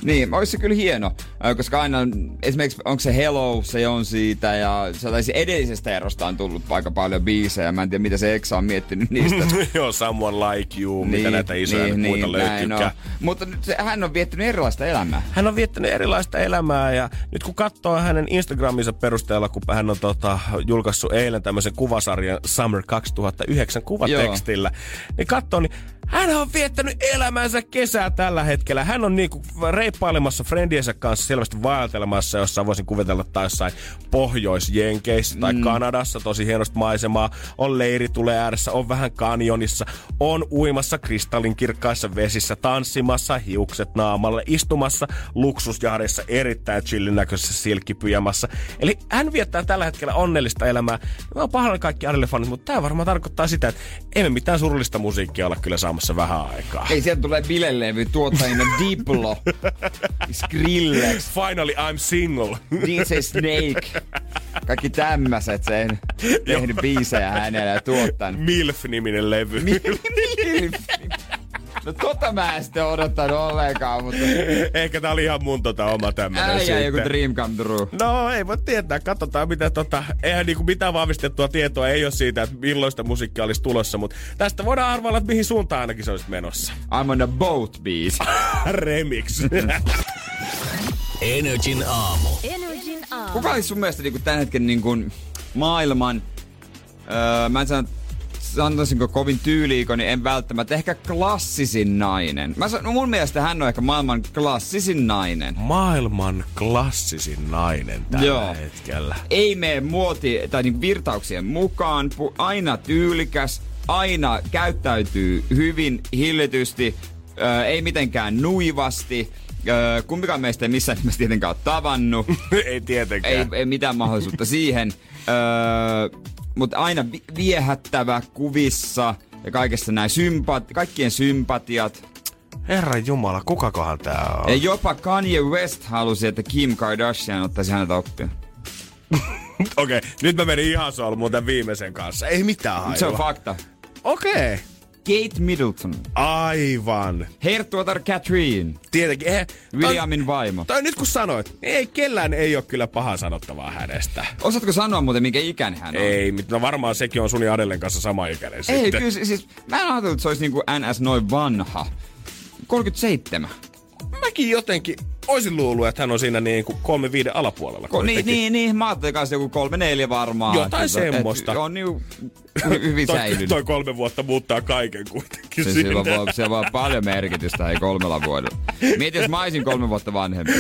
Niin, olisi se kyllä hieno, koska aina esimerkiksi onko se Hello, se on siitä ja se taisi edellisestä erosta on tullut aika paljon biisejä. Mä en tiedä, mitä se Exa on miettinyt niistä. Joo, Someone Like You, mitä näitä isoja niin, muita näin on. löytyykään. Mutta nyt se, hän on viettänyt erilaista elämää. Hän on viettänyt erilaista elämää ja nyt kun katsoo hänen Instagraminsa perusteella, kun hän on tota, julkaissut eilen tämmöisen kuvasarjan Summer 2009 kuvatekstillä, niin katsoo, niin hän on viettänyt elämänsä kesää tällä hetkellä. Hän on niinku reippailemassa friendiensä kanssa selvästi vaeltelemassa, jossa voisin kuvitella tai jossain Pohjois-Jenkeissä tai mm. Kanadassa. Tosi hienosti maisemaa. On leiri tulee ääressä, on vähän kanjonissa, on uimassa kristallinkirkkaissa vesissä, tanssimassa, hiukset naamalle, istumassa luksusjahdeissa erittäin chillin näköisessä silkkipyjamassa. Eli hän viettää tällä hetkellä onnellista elämää. Mä oon pahoillani kaikki Adele-fanit, mutta tämä varmaan tarkoittaa sitä, että emme mitään surullista musiikkia olla kyllä saamassa vähän aikaa. Ei sieltä tulee bilelevy tuottajina Diplo, Skrillex, Finally I'm single. DJ Snake. Kaikki tämmöiset sen tehnyt biisejä hänelle ja tuottanut. MILF-niminen levy. Milf. No tota mä en sitten odottanut ollenkaan, mutta Ehkä tää oli ihan mun tota oma tämmönen äijä sitten. joku dream come true. No ei voi tietää, katsotaan mitä tota, eihän niinku mitään vahvistettua tietoa ei ole siitä, että milloista musiikkia olisi tulossa, mutta tästä voidaan arvailla, että mihin suuntaan ainakin se olisi menossa. I'm on a boat biisi. Remix. Energin aamu. Energin aamu. Kuka olisi sun mielestä niinku tämän hetken niinku maailman, öö, mä en sano, sanoisinko kovin tyyliiko, niin en välttämättä. Ehkä klassisin nainen. Mä sanon, no mun mielestä hän on ehkä maailman klassisin nainen. Maailman klassisin nainen tällä Joo. hetkellä. Ei mene muoti tai niin virtauksien mukaan, pu- aina tyylikäs, aina käyttäytyy hyvin hillitysti, öö, ei mitenkään nuivasti. Öö, kumpikaan meistä ei missään nimessä tietenkään ole tavannut. ei tietenkään. ei, ei mitään mahdollisuutta siihen. Öö, mutta aina vi- viehättävä kuvissa ja kaikessa näin sympat- kaikkien sympatiat. Herra Jumala, kukakohan tää on? Ja jopa Kanye West halusi, että Kim Kardashian ottaisi hänet oppia. Okei, okay, nyt mä menin ihan solmuun tämän viimeisen kanssa. Ei mitään hajua. Se on fakta. Okei. Okay. Kate Middleton. Aivan. Herttuatar Catherine. Tietenkin. Eh, Williamin vaimo. Toi nyt kun sanoit, ei kellään ei ole kyllä paha sanottavaa hänestä. Osaatko sanoa muuten, minkä ikäinen hän on? Ei, mutta no varmaan sekin on sun ja Adelen kanssa sama ikäinen Ei, sitten. kyllä siis mä en ajatellut, että se olisi niinku NS noin vanha. 37. Mäkin jotenkin oisin luullut, että hän on siinä niin kuin kolme viiden alapuolella. Ko, niin, niin, niin, mä ajattelin kanssa joku kolme neljä varmaan. Jotain Että- semmoista. On niinku hy- hyvin toi, säilynyt. toi kolme vuotta muuttaa kaiken kuitenkin Se, sillä, voi, se voi paljon merkitystä ei kolmella vuodella. Mieti, jos mä olisin kolme vuotta vanhempi.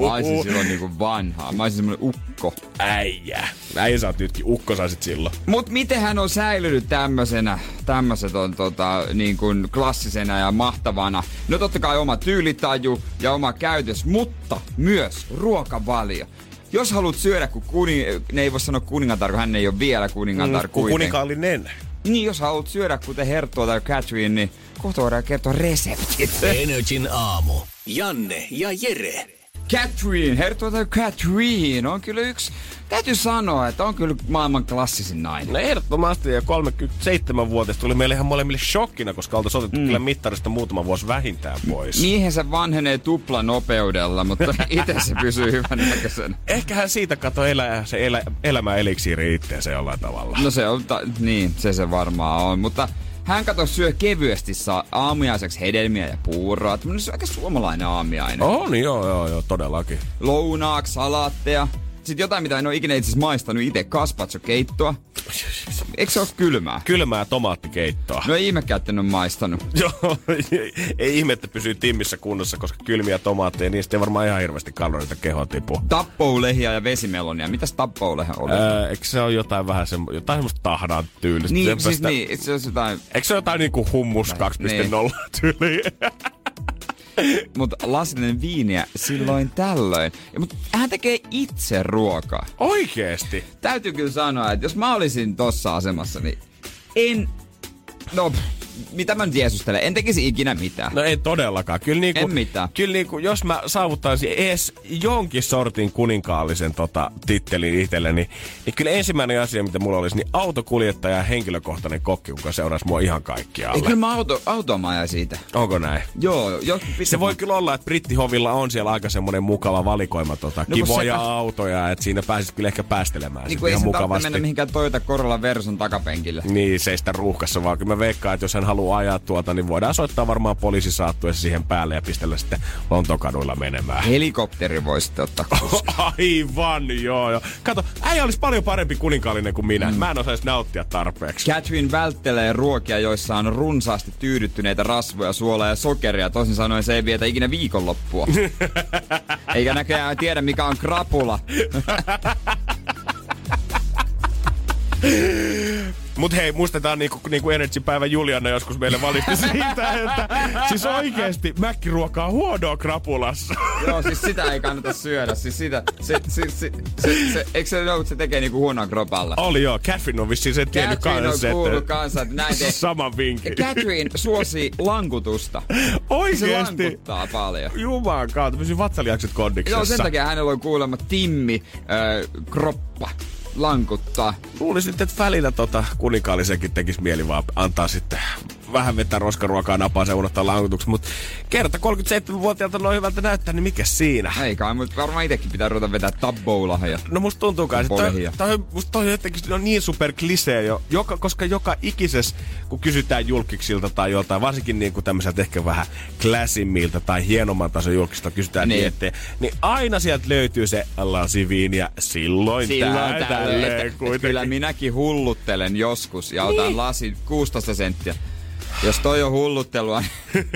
Mä olisin silloin niinku vanha. Mä olisin semmonen ukko. Äijä. Äijä sä oot nytkin ukko saisit silloin. Mut miten hän on säilynyt tämmöisenä, tämmöiset on tota, niin kuin klassisena ja mahtavana? No totta kai oma tyylitaju ja oma käytös, mutta myös ruokavalio. Jos haluat syödä, kun kuni, ne ei voi sanoa kuningatar, kun hän ei ole vielä kuningatar Mm, kun kuitenkin. kuninkaallinen. Niin, jos haluat syödä kuten Herttua tai Catherine, niin kohta voidaan kertoa reseptit. Energin aamu. Janne ja Jere. Catherine, Herttua tai Catherine on kyllä yksi, täytyy sanoa, että on kyllä maailman klassisin nainen. No ehdottomasti ja 37-vuotias tuli meille ihan molemmille shokkina, koska oltaisiin otettu mm. kyllä mittarista muutama vuosi vähintään pois. Miehensä vanhenee tupla nopeudella, mutta itse se pysyy hyvän näköisenä. Ehkä hän siitä kato elää se elä, elämä eliksiiri itteensä jollain tavalla. No se on, ta- niin, se se varmaan on, mutta hän kato syö kevyesti saa aamiaiseksi hedelmiä ja puuroa. Tämmönen se on aika suomalainen aamiainen. On, joo, joo, joo, todellakin. Lounaaksi, salaatteja. Sitten jotain, mitä en ole ikinä itse maistanut itse, kaspatsо-keittoa. Eikö se ole kylmää? Kylmää tomaattikeittoa. No ei ihmekään, että en ole maistanut. Joo, ei ihme, että pysyy timmissä kunnossa, koska kylmiä tomaatteja, niistä ei varmaan ihan hirveästi kaloreita kehoon tipu. Tappoulehiä ja vesimelonia. Mitäs tappoulehe oli? Ää, eikö se ole jotain vähän sem, jotain semmoista tahdaan tyylistä? niin, Semmoista- siis niin, se on jotain Eikö se ole jotain niinku hummus 2.0 Niin. tyyliä? mutta lasillinen viiniä silloin tällöin. Mutta hän tekee itse ruokaa. Oikeesti? Täytyy kyllä sanoa, että jos mä olisin tossa asemassa, niin en... No, mitä mä nyt jeesustelen? En tekisi ikinä mitään. No ei todellakaan. Kyllä, niinku, En mitään. kyllä niinku, jos mä saavuttaisin edes jonkin sortin kuninkaallisen tota, tittelin itselleni, niin kyllä ensimmäinen asia, mitä mulla olisi, niin autokuljettaja ja henkilökohtainen kokki, joka seuraisi mua ihan Ei, kaikkialle. kyllä mä auto, ajan siitä. Onko näin? Joo, jos Se voi kyllä olla, että brittihovilla on siellä aika semmoinen mukava valikoima tota, No kivoja sepä- autoja, että siinä pääsit kyllä ehkä päästelemään Niin niin kuin ei ihan se tarvitse mukavasti. mennä mihinkään Toyota Corolla Verson takapenkille. Niin, seistä ruuhkassa, vaan kyllä mä veikkaan, että jos hän haluaa ajaa tuota, niin voidaan soittaa varmaan poliisi saattuessa siihen päälle ja pistellä sitten Lontokaduilla menemään. Helikopteri voi sitten ottaa. Aivan, joo, joo. Kato, äijä olisi paljon parempi kuninkaallinen kuin minä. Mm. Mä en osaisi nauttia tarpeeksi. Catherine välttelee ruokia, joissa on runsaasti tyydyttyneitä rasvoja, suolaa ja sokeria. Toisin sanoen se ei vietä ikinä viikonloppua. Eikä näköjään tiedä, mikä on krapula. Mut hei, muistetaan niinku, niinku Energy-päivä Juliana joskus meille valisti siitä, että siis oikeesti mäkkiruokaa huonoa krapulassa. Joo, siis sitä ei kannata syödä. Siis sitä, se, se, se, se, se, eikö se ole, että se tekee niinku huonoa kropalla? Oli joo, Catherine on vissiin sen tiennyt Catherine on kanssa, kuullut kanssa, että näin te... Saman vinkin. Catherine suosii lankutusta. Se Oikeesti. lankuttaa paljon. Jumalan kautta, pysy vatsalihakset kondiksessa. Joo, sen takia hänellä on kuulemma Timmi äh, kroppa lankuttaa. Luulisin, että välillä tota kuninkaalisenkin tekisi mieli vaan antaa sitten vähän vetää roskaruokaa napaa se unohtaa lankutuksen. Mutta kerta 37-vuotiaalta noin hyvältä näyttää, niin mikä siinä? Ei kai, mutta varmaan itsekin pitää ruveta vetää tabboulahja. No musta tuntuu kai, että toi, toi, musta toi jotenkin on niin super klisee jo, joka, koska joka ikisessä, kun kysytään julkiksilta tai joltain, varsinkin niin kuin tämmöiseltä ehkä vähän klassimmilta tai hienomman tason julkista kysytään Niin. niin. Diettejä, niin aina sieltä löytyy se lasiviiniä silloin, Silloin tälleen kuitenkin. kyllä minäkin hulluttelen joskus ja otan lasin 16 senttiä. Jos toi on hulluttelua, niin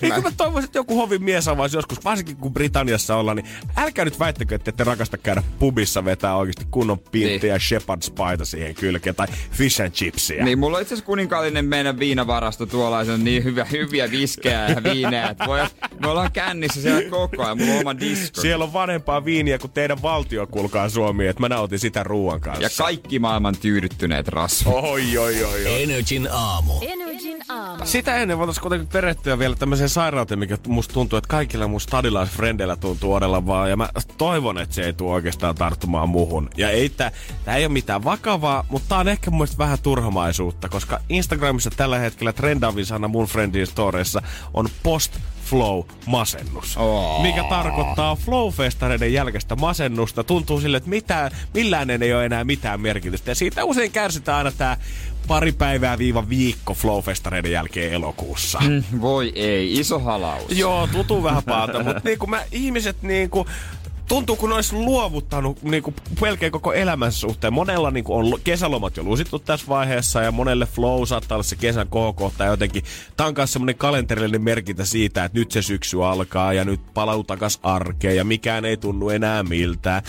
Niin kun mä toivoisin, että joku hovin mies avaisi joskus, varsinkin kun Britanniassa ollaan, niin älkää nyt väittäkö, että ette rakasta käydä pubissa vetää oikeasti kunnon pinttiä Niin. ja shepherd's paita siihen kylkeen tai fish and chipsia. Niin, mulla on itse asiassa kuninkaallinen meidän viinavarasto tuolla, se on niin hyvä, hyviä viskejä ja viinejä, että voi, me ollaan kännissä siellä koko ajan, mulla on oma disko. Siellä on vanhempaa viiniä kuin teidän valtio, kuulkaa Suomi, että mä nautin sitä ruoan kanssa. Ja kaikki maailman tyydyttyneet rasvot. Oi, oi, oi, oi. Energin aamu. Energin aamu. Sitä ennen voitaisiin kuitenkin perehtyä vielä tämmöiseen sairauteen, mikä musta tuntuu, että kaikilla mun stadilaisfrendeillä tuntuu odella vaan. Ja mä toivon, että se ei tule oikeastaan tarttumaan muhun. Ja ei tää, tää ei ole mitään vakavaa, mutta tää on ehkä mun mielestä vähän turhamaisuutta, koska Instagramissa tällä hetkellä trendaavin sana mun friendin storeissa on post flow masennus. Oo. Mikä tarkoittaa flow-festareiden jälkeistä masennusta. Tuntuu sille, että mitään, millään ei ole enää mitään merkitystä. Ja siitä usein kärsitään aina tää pari päivää viiva viikko flow-festareiden jälkeen elokuussa. Mm, Voi ei, iso halaus. Joo, tutuu vähän paata, mutta niinku mä, ihmiset niinku, tuntuu kun olisi luovuttanut niinku melkein koko elämänsä suhteen. Monella niinku on lu- kesälomat jo lusittu tässä vaiheessa ja monelle flow saattaa olla se kesän kohokohta ja jotenkin. Tää on myös semmonen kalenterillinen merkintä siitä, että nyt se syksy alkaa ja nyt palau takas arkeen ja mikään ei tunnu enää miltään.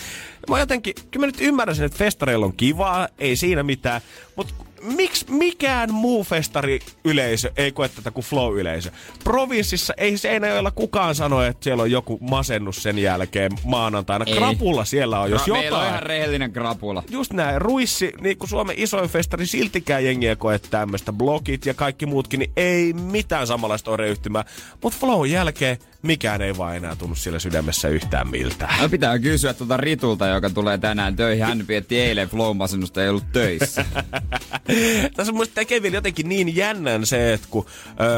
Mä jotenkin, kyllä mä nyt ymmärrän sen, että festareilla on kivaa, ei siinä mitään, mutta miksi mikään muu festari-yleisö ei koe tätä kuin flow-yleisö? Provinssissa ei Seinäjoella kukaan sano, että siellä on joku masennus sen jälkeen maanantaina. Ei. Krapulla siellä on, jos Ra- jotain. Meillä on ihan rehellinen krapula. Just näin. Ruissi, niin kuin Suomen isoin festari, siltikään jengiä koe tämmöistä. Blogit ja kaikki muutkin, niin ei mitään samanlaista oreyhtymää. Mutta flow jälkeen mikään ei vaan enää tunnu siellä sydämessä yhtään miltään. No pitää kysyä tuota Ritulta, joka tulee tänään töihin. Hän vietti eilen flow-masennusta, ei ollut töissä. Tässä mun mielestä tekee vielä jotenkin niin jännän se, että kun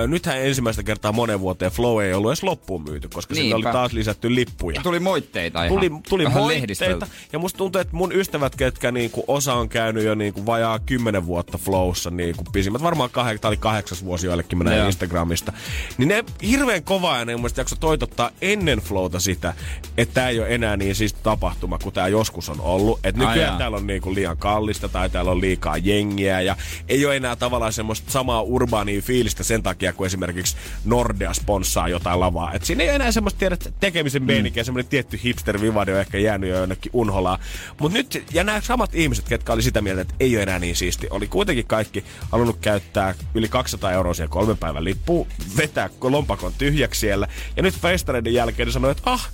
ö, nythän ensimmäistä kertaa monen vuoteen Flow ei ollut edes loppuun myyty, koska sinne oli taas lisätty lippuja. Tuli moitteita ihan. Tuli, tuli Vähän moitteita. lehdistöltä. Ja musta tuntuu, että mun ystävät, ketkä niinku osa on käynyt jo niinku vajaa kymmenen vuotta Flowssa, niinku pisimmät, varmaan kah- tää oli kahdeksas vuosi joillekin Joo. Instagramista, niin ne hirveän kovaa ja ne mun mielestä jakso toitottaa ennen Flowta sitä, että tää ei ole enää niin siis tapahtuma kuin tää joskus on ollut. Että Ai nykyään jaa. täällä on niinku liian kallista tai täällä on liikaa jengiä ja ei ole enää tavallaan semmoista samaa urbaania fiilistä sen takia, kun esimerkiksi Nordea sponssaa jotain lavaa. Et siinä ei ole enää semmoista tiedät, tekemisen meininkiä, semmoinen tietty hipster-vivade on ehkä jäänyt jo jonnekin unholaan. Mutta nyt, ja nämä samat ihmiset, ketkä oli sitä mieltä, että ei ole enää niin siisti, oli kuitenkin kaikki halunnut käyttää yli 200 euroa siihen kolmen päivän lippuun, vetää lompakon tyhjäksi siellä. Ja nyt festareiden jälkeen ne sanoi, että ah,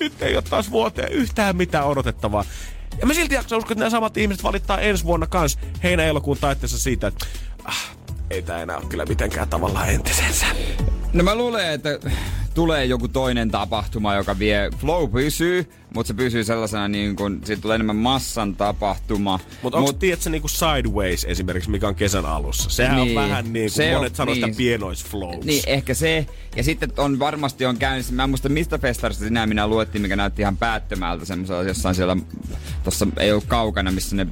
nyt ei ole taas vuoteen yhtään mitään odotettavaa. Ja mä silti jaksan uskoa, että nämä samat ihmiset valittaa ensi vuonna kans heinä-elokuun taitteessa siitä, että ah, ei tää enää ole kyllä mitenkään tavallaan entisensä. No mä luulen, että tulee joku toinen tapahtuma, joka vie, flow pysyy, mutta se pysyy sellaisena niin kuin, siitä tulee enemmän massan tapahtuma. Mutta onko Mut, tiedätkö niinku Sideways esimerkiksi, mikä on kesän alussa? Sehän niin, Niin, on vähän niin kuin se on- monet sanoo niin. sitä pienoisflows. Niin, ehkä se. Ja sitten on varmasti on käynnissä, mä en muista mistä festarista sinä minä luettiin, mikä näytti ihan päättömältä semmoisella jossain siellä, tossa ei ole kaukana, missä ne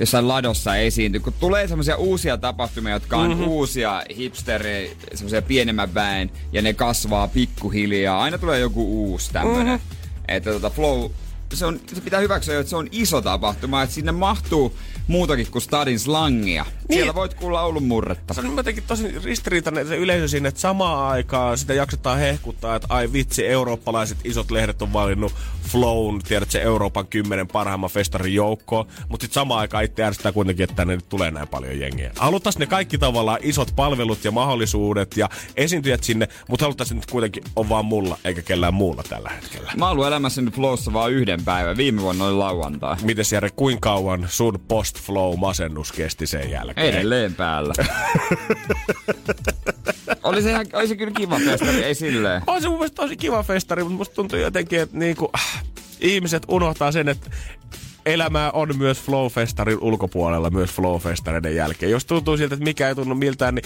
jossain ladossa esiintyy. Kun tulee semmoisia uusia tapahtumia, jotka on mm-hmm. uusia hipsteri, semmoisia pienemmän väen, ja ne kasvaa pikkuhiljaa. Aina tulee joku uusi tämmönen. Mm-hmm. Että tota flow, se, on, se pitää hyväksyä, että se on iso tapahtuma, että sinne mahtuu muutakin kuin stadin slangia. Niin. Siellä voit kuulla Oulun murretta. Se on jotenkin tosi ristiriitainen se yleisö siinä, että samaan aikaan sitä jaksetaan hehkuttaa, että ai vitsi, eurooppalaiset isot lehdet on valinnut Flown, tiedät se Euroopan kymmenen parhaimman festarin joukkoon, mutta sitten samaan aikaan itse ärsyttää kuitenkin, että tänne nyt tulee näin paljon jengiä. Haluttaisiin ne kaikki tavallaan isot palvelut ja mahdollisuudet ja esiintyjät sinne, mutta haluttaisiin nyt kuitenkin on vaan mulla eikä kellään muulla tällä hetkellä. Mä oon ollut elämässäni Flowssa vaan yhden päivän. Viime vuonna oli lauantai. Mites Jere, kuinka kauan sun post-flow-masennus kesti sen jälkeen? Edelleen päällä. oli se ihan, oli se kyllä kiva festari, ei silleen. On se mun mielestä tosi kiva festari, mutta musta tuntuu jotenkin, että niinku, äh, ihmiset unohtaa sen, että elämää on myös Flow-festarin ulkopuolella, myös Flow-festareiden jälkeen. Jos tuntuu siltä, että mikä ei tunnu miltään, niin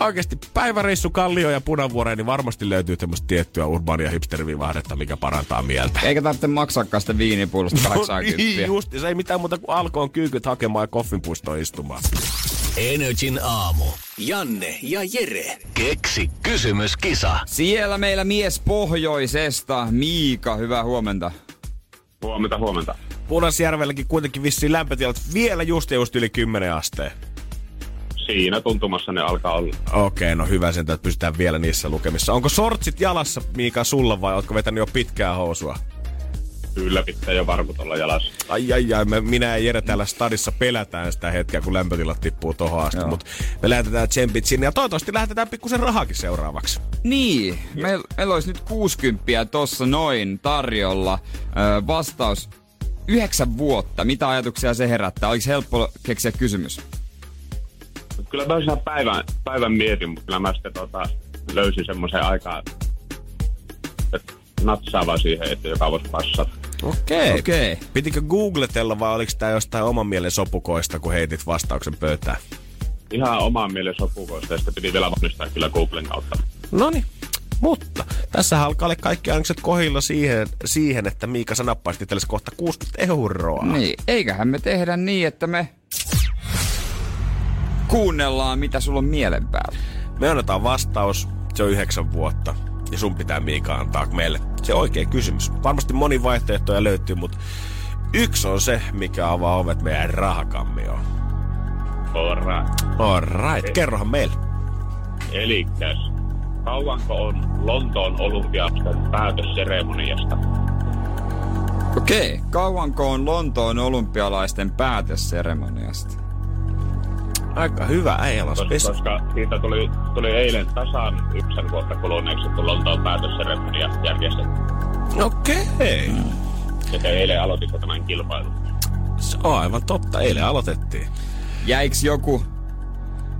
oikeasti päiväreissu Kallio ja Punavuoreen, niin varmasti löytyy tämmöistä tiettyä urbaania hipsterivivahdetta, mikä parantaa mieltä. Eikä tarvitse maksaa sitä viinipullosta 80. niin just, se ei mitään muuta kuin alkoon kyykyt hakemaan ja koffinpuistoon istumaan. Energin aamu. Janne ja Jere. Keksi kysymyskisa. Siellä meillä mies pohjoisesta, Miika, hyvää huomenta. Huomenta, huomenta. Pudasjärvelläkin kuitenkin vissiin lämpötilat vielä just ja just yli 10 asteen. Siinä tuntumassa ne alkaa olla. Okei, okay, no hyvä sen, että pystytään vielä niissä lukemissa. Onko sortsit jalassa, Miika, sulla vai ootko vetänyt jo pitkää housua? Kyllä pitää jo varmut olla jalassa. Ai ai ai, me, minä ja Jere täällä stadissa pelätään sitä hetkeä, kun lämpötilat tippuu tohon asti. Mutta me lähetetään tsempit sinne ja toivottavasti lähetetään pikkusen rahakin seuraavaksi. Niin, meillä meil olisi nyt 60 tossa noin tarjolla. Ö, vastaus yhdeksän vuotta. Mitä ajatuksia se herättää? Oliko helppo keksiä kysymys? Kyllä mä ihan päivän, päivän mietin, mutta kyllä mä sitten tota, löysin semmoisen aikaa, että natsaava siihen, että joka voisi passata. Okei. Okei. Okay. Pitikö googletella vai oliko tämä jostain oman mielen sopukoista, kun heitit vastauksen pöytään? Ihan omaan mielen sopukoista ja sitten piti vielä valmistaa kyllä Googlen kautta. No niin. Mutta tässä alkaa olla kaikki annokset kohilla siihen, siihen, että Miika sä nappaisit kohta 60 euroa. Niin, eiköhän me tehdä niin, että me kuunnellaan, mitä sulla on mielen päällä. Me annetaan vastaus, se on yhdeksän vuotta. Ja sun pitää Miika antaa meille se oikea kysymys. Varmasti moni vaihtoehtoja löytyy, mutta yksi on se, mikä avaa ovet meidän rahakammioon. Alright. Alright, kerrohan meille. Elikkäs, kauanko on Lontoon olympialaisten päätösseremoniasta? Okei, kauanko on Lontoon olympialaisten päätösseremoniasta? Aika hyvä äijällä Koska, koska siitä tuli, tuli eilen tasan yhdeksän vuotta kuluneeksi, kun Lontoon päätösseremonia järjestettiin. Okei. Okay. Te eilen aloititte tämän kilpailun. Se on aivan totta, eilen aloitettiin. Jäikö joku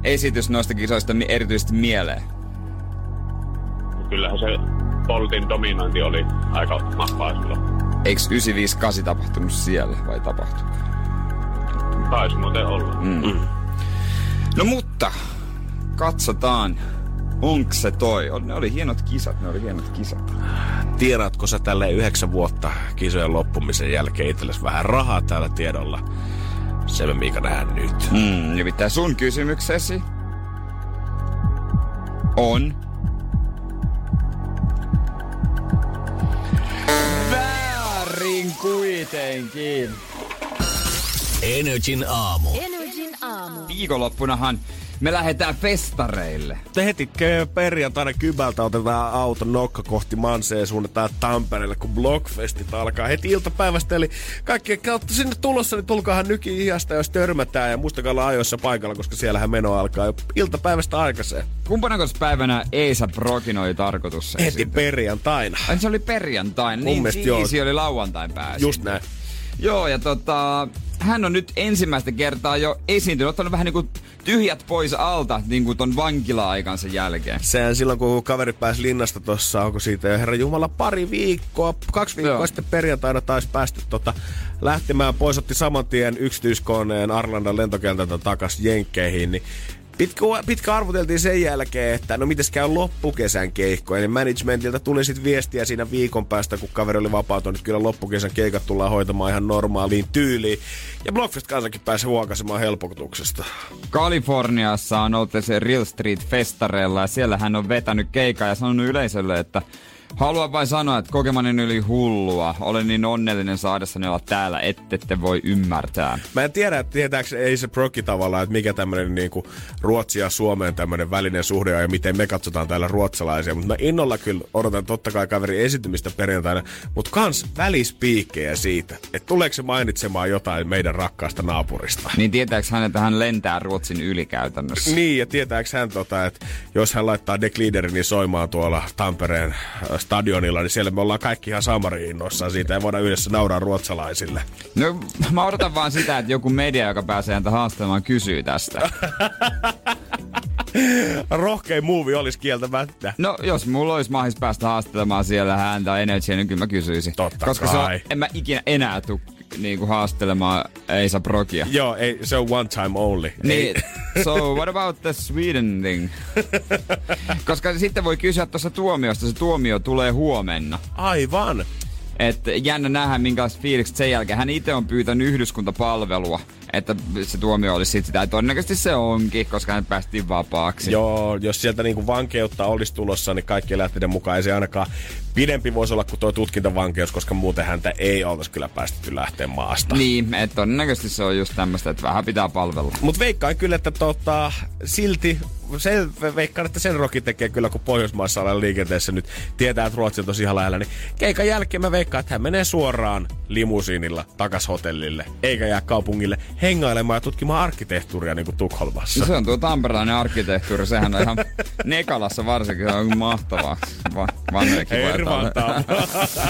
esitys noista kisoista erityisesti mieleen? Kyllähän se Boltin dominointi oli aika mahtavaa silloin. Eikö 958 tapahtunut siellä vai tapahtuiko? Taisi muuten olla. Mm. Mm. No mutta, katsotaan. Onko se toi? Ne oli hienot kisat, ne oli hienot kisat. Tiedätkö sä tälle yhdeksän vuotta kisojen loppumisen jälkeen itsellesi vähän rahaa tällä tiedolla? Se me Miika nähdään nyt. Mm, nimittäin sun kysymyksesi on... Väärin kuitenkin. Energin aamu. Energin aamu. Viikonloppunahan me lähdetään festareille. Te heti perjantaina kybältä otetaan auto nokka kohti Manseen suunnataan Tampereelle, kun Blockfestit alkaa heti iltapäivästä. Eli kaikkien kautta sinne tulossa, niin tulkaahan nyki ihasta, jos törmätään. Ja muistakaa olla ajoissa paikalla, koska siellähän meno alkaa jo iltapäivästä aikaiseen. Kumpanako päivänä Eisa Brokin oli tarkoitus Heti perjantaina. Ai se oli perjantaina, niin Mun oli lauantain pääsi. Just näin. Joo, ja tota, hän on nyt ensimmäistä kertaa jo esiintynyt, ottanut vähän niin kuin tyhjät pois alta niin kuin ton vankila-aikansa jälkeen. Sehän silloin, kun kaveri pääsi linnasta tossa, onko siitä jo herra Jumala pari viikkoa, kaksi viikkoa Joo. sitten perjantaina taisi päästä tota, lähtemään pois, otti saman tien yksityiskoneen Arlandan lentokentältä takas Jenkkeihin, niin Pitkä, pitkä arvoteltiin sen jälkeen, että no mites käy loppukesän keikko. Eli managementilta tuli sitten viestiä siinä viikon päästä, kun kaveri oli vapautunut. Kyllä loppukesän keikat tullaan hoitamaan ihan normaaliin tyyliin. Ja Blockfest kansakin pääsi huokasemaan helpotuksesta. Kaliforniassa on ollut se Real Street festareilla ja siellä hän on vetänyt keikaa ja sanonut yleisölle, että Haluan vain sanoa, että kokemani yli hullua. Olen niin onnellinen saadessani olla täällä, ette te voi ymmärtää. Mä en tiedä, että tietääkö ei se prokki tavallaan, että mikä tämmönen niinku Ruotsi ja Suomeen tämmönen välinen suhde on ja miten me katsotaan täällä ruotsalaisia. Mutta mä innolla kyllä odotan totta kai kaverin esitymistä perjantaina, mutta kans välispiikkejä siitä, että tuleeko se mainitsemaan jotain meidän rakkaasta naapurista. Niin tietääkö hän, että hän lentää Ruotsin yli käytännössä? Niin, ja tietääkö hän tota, että jos hän laittaa The Gliederin soimaan tuolla Tampereen stadionilla, niin siellä me ollaan kaikki ihan samari innoissaan siitä ja voidaan yhdessä nauraa ruotsalaisille. No mä odotan vaan sitä, että joku media, joka pääsee häntä haastelemaan, kysyy tästä. Rohkein muuvi olisi kieltämättä. No, jos mulla olisi mahis päästä haastelemaan siellä häntä Energyä, niin kyllä mä kysyisin. Totta Koska kai. Se on, en mä ikinä enää tuu niin kuin haastelemaan Eisa Brokia. Joo, ei, se on one time only. Niin, so what about the Sweden thing? Koska sitten voi kysyä tuossa tuomiosta, se tuomio tulee huomenna. Aivan. Että jännä nähdä, minkälaiset fiilikset sen jälkeen. Hän itse on pyytänyt yhdyskuntapalvelua, että se tuomio olisi sit sitä. Ja todennäköisesti se onkin, koska hän päästiin vapaaksi. Joo, jos sieltä niinku vankeutta olisi tulossa, niin kaikki lähteiden mukaan ei se ainakaan pidempi voisi olla kuin tuo tutkintavankeus, koska muuten häntä ei oltaisi kyllä päästetty lähteä maasta. Niin, että todennäköisesti se on just tämmöistä, että vähän pitää palvella. Mutta veikkaan kyllä, että tota, silti sen, veikkaan, että sen Roki tekee kyllä, kun Pohjoismaissa ollaan liikenteessä nyt tietää, että Ruotsi on tosi ihan lähellä, niin keikan jälkeen mä veikkaan, että hän menee suoraan limusiinilla takas hotellille, eikä jää kaupungille hengailemaan ja tutkimaan arkkitehtuuria niin kuin Tukholmassa. No se on tuo tamperelainen arkkitehtuuri, sehän on ihan Nekalassa varsinkin, se on mahtavaa. Va- Vanhojakin voi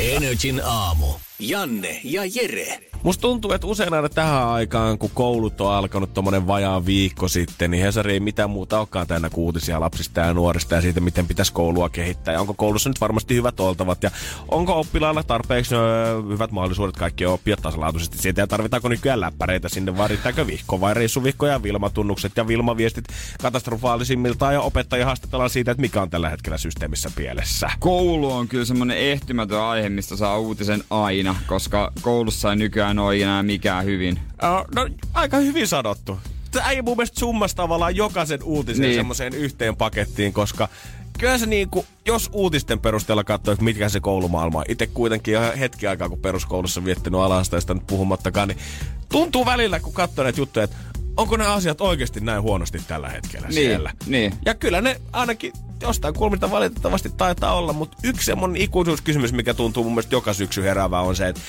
Energin aamu. Janne ja Jere. Musta tuntuu, että usein aina tähän aikaan, kun koulut on alkanut tommonen vajaan viikko sitten, niin Hesari ei mitään muuta olekaan täynnä kuutisia lapsista ja nuorista ja siitä, miten pitäisi koulua kehittää. Ja onko koulussa nyt varmasti hyvät oltavat ja onko oppilailla tarpeeksi öö, hyvät mahdollisuudet kaikki oppia tasalaatuisesti siitä ja tarvitaanko nykyään läppäreitä sinne vai riittääkö vihko vai reissuvihko ja vilmatunnukset ja vilmaviestit katastrofaalisimmiltaan ja opettajia haastatellaan siitä, että mikä on tällä hetkellä systeemissä pielessä. Koulu on kyllä semmonen ehtymätön aihe, mistä saa uutisen aina, koska koulussa ei nykyään ole enää mikään hyvin. Uh, no, aika hyvin sanottu. Tämä ei mun mielestä summasi tavallaan jokaisen uutisen niin. semmoiseen yhteen pakettiin, koska kyllä se niinku, jos uutisten perusteella katsoo, että mitkä se koulumaailma on. Itse kuitenkin ihan hetki aikaa, kun peruskoulussa viettänyt alastaista nyt puhumattakaan, niin tuntuu välillä, kun katsoo näitä juttuja, että onko ne asiat oikeasti näin huonosti tällä hetkellä niin, siellä. Niin. Ja kyllä ne ainakin jostain kulmilta valitettavasti taitaa olla, mutta yksi semmonen ikuisuuskysymys, mikä tuntuu mun mielestä joka syksy heräävää on se, että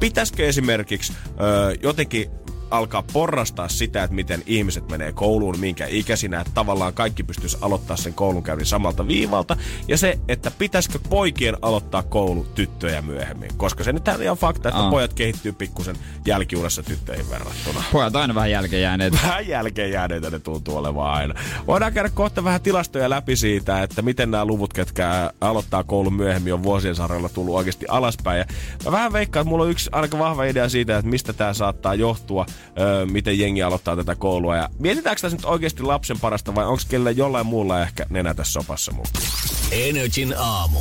pitäisikö esimerkiksi öö, jotenkin alkaa porrastaa sitä, että miten ihmiset menee kouluun, minkä ikäisinä, että tavallaan kaikki pystyisi aloittaa sen koulunkäynnin samalta viivalta. Ja se, että pitäisikö poikien aloittaa koulu tyttöjä myöhemmin. Koska se nyt on ihan fakta, että Aa. pojat kehittyy pikkusen jälkiurassa tyttöihin verrattuna. Pojat aina vähän jälkeen jääneet. Vähän jälkeen jääneitä ne tuntuu olevan aina. Voidaan käydä kohta vähän tilastoja läpi siitä, että miten nämä luvut, ketkä aloittaa koulun myöhemmin, on vuosien sarjalla tullut oikeasti alaspäin. Ja mä vähän veikkaan, että mulla on yksi aika vahva idea siitä, että mistä tämä saattaa johtua öö, miten jengi aloittaa tätä koulua. Ja mietitäänkö tässä nyt oikeasti lapsen parasta vai onko kellä jollain muulla ehkä nenä tässä sopassa mukaan? Energin aamu.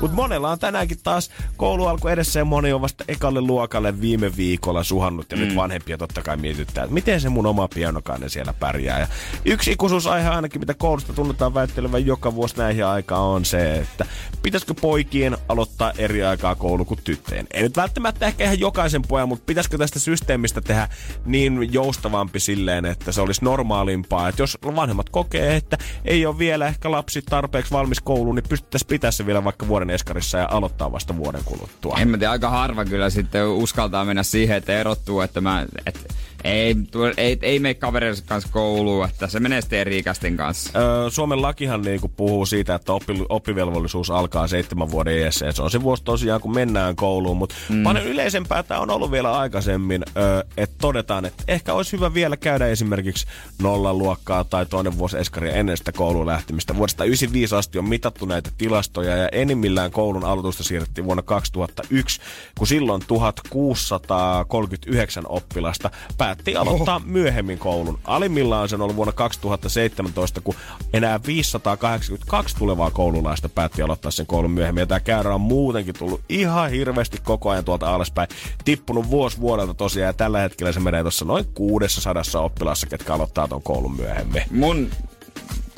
Mutta monella on tänäänkin taas koulu alku edessä ja moni on vasta ekalle luokalle viime viikolla suhannut ja mm. nyt vanhempia totta kai mietittää, että miten se mun oma pianokainen siellä pärjää. Ja yksi ikuisuusaihe ainakin, mitä koulusta tunnetaan väittelevän joka vuosi näihin aikaan on se, että pitäisikö poikien aloittaa eri aikaa koulu kuin tyttöjen. Ei nyt välttämättä ehkä ihan jokaisen pojan, mutta pitäisikö tästä systeemistä tehdä niin joustavampi silleen, että se olisi normaalimpaa. Että jos vanhemmat kokee, että ei ole vielä ehkä lapsi tarpeeksi valmis kouluun, niin pystyttäisiin pitää se vielä vaikka vuoden eskarissa ja aloittaa vasta vuoden kuluttua. En mä tiedä, aika harva kyllä sitten uskaltaa mennä siihen, että erottuu, että mä, että ei, ei, ei mene kavereiden kanssa kouluun, että se menee sitten eri ikäisten kanssa. Öö, Suomen lakihan niinku puhuu siitä, että oppi, oppivelvollisuus alkaa seitsemän vuoden iässä. Ja se on se vuosi tosiaan, kun mennään kouluun. Mutta mm. paljon yleisempää tämä on ollut vielä aikaisemmin, öö, että todetaan, että ehkä olisi hyvä vielä käydä esimerkiksi nollan luokkaa tai toinen vuosi eskaria ennen sitä kouluun lähtemistä. Vuodesta 1995 asti on mitattu näitä tilastoja ja enimmillään koulun aloitusta siirrettiin vuonna 2001, kun silloin 1639 oppilasta päätti aloittaa Oho. myöhemmin koulun. Alimmillaan sen ollut vuonna 2017, kun enää 582 tulevaa koululaista päätti aloittaa sen koulun myöhemmin. Ja tämä käyrä on muutenkin tullut ihan hirveästi koko ajan tuolta alaspäin. Tippunut vuosi vuodelta tosiaan ja tällä hetkellä se menee tuossa noin 600 oppilassa, ketkä aloittaa ton koulun myöhemmin. Mun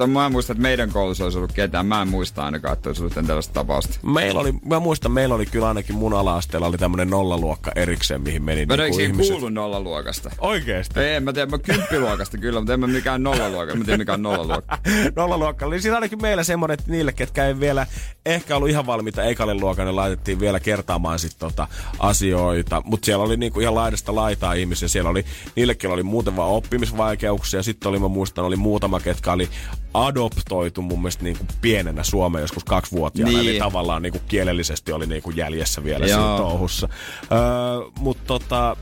tai mä en muista, että meidän koulussa olisi ollut ketään. Mä en muista ainakaan, että olisi ollut tällaista tapausta. Meillä oli, mä muistan, meillä oli kyllä ainakin mun ala-asteella oli tämmönen nollaluokka erikseen, mihin meni Mä niinku ihmiset. kuulu nollaluokasta. Oikeesti? Ei, mä tiedä, mä kymppiluokasta kyllä, mutta en mä mikään nollaluokka. Mä tiedän mikä on nollaluokka. nollaluokka. Eli siinä ainakin meillä semmonen, että niille, ketkä ei vielä ehkä ollut ihan valmiita ekalle luokan, niin laitettiin vielä kertaamaan sit tota asioita. Mutta siellä oli niinku ihan laidasta laitaa ihmisiä. Siellä oli, niillekin oli muuten vaan oppimisvaikeuksia. Sitten oli, mä muistan, oli muutama, ketkä oli adoptoitu mun mielestä niin kuin pienenä Suomeen joskus kaksivuotiaana. Niin. Eli tavallaan niin kuin kielellisesti oli niin kuin jäljessä vielä Joo. siinä touhussa. Öö, Mutta tota,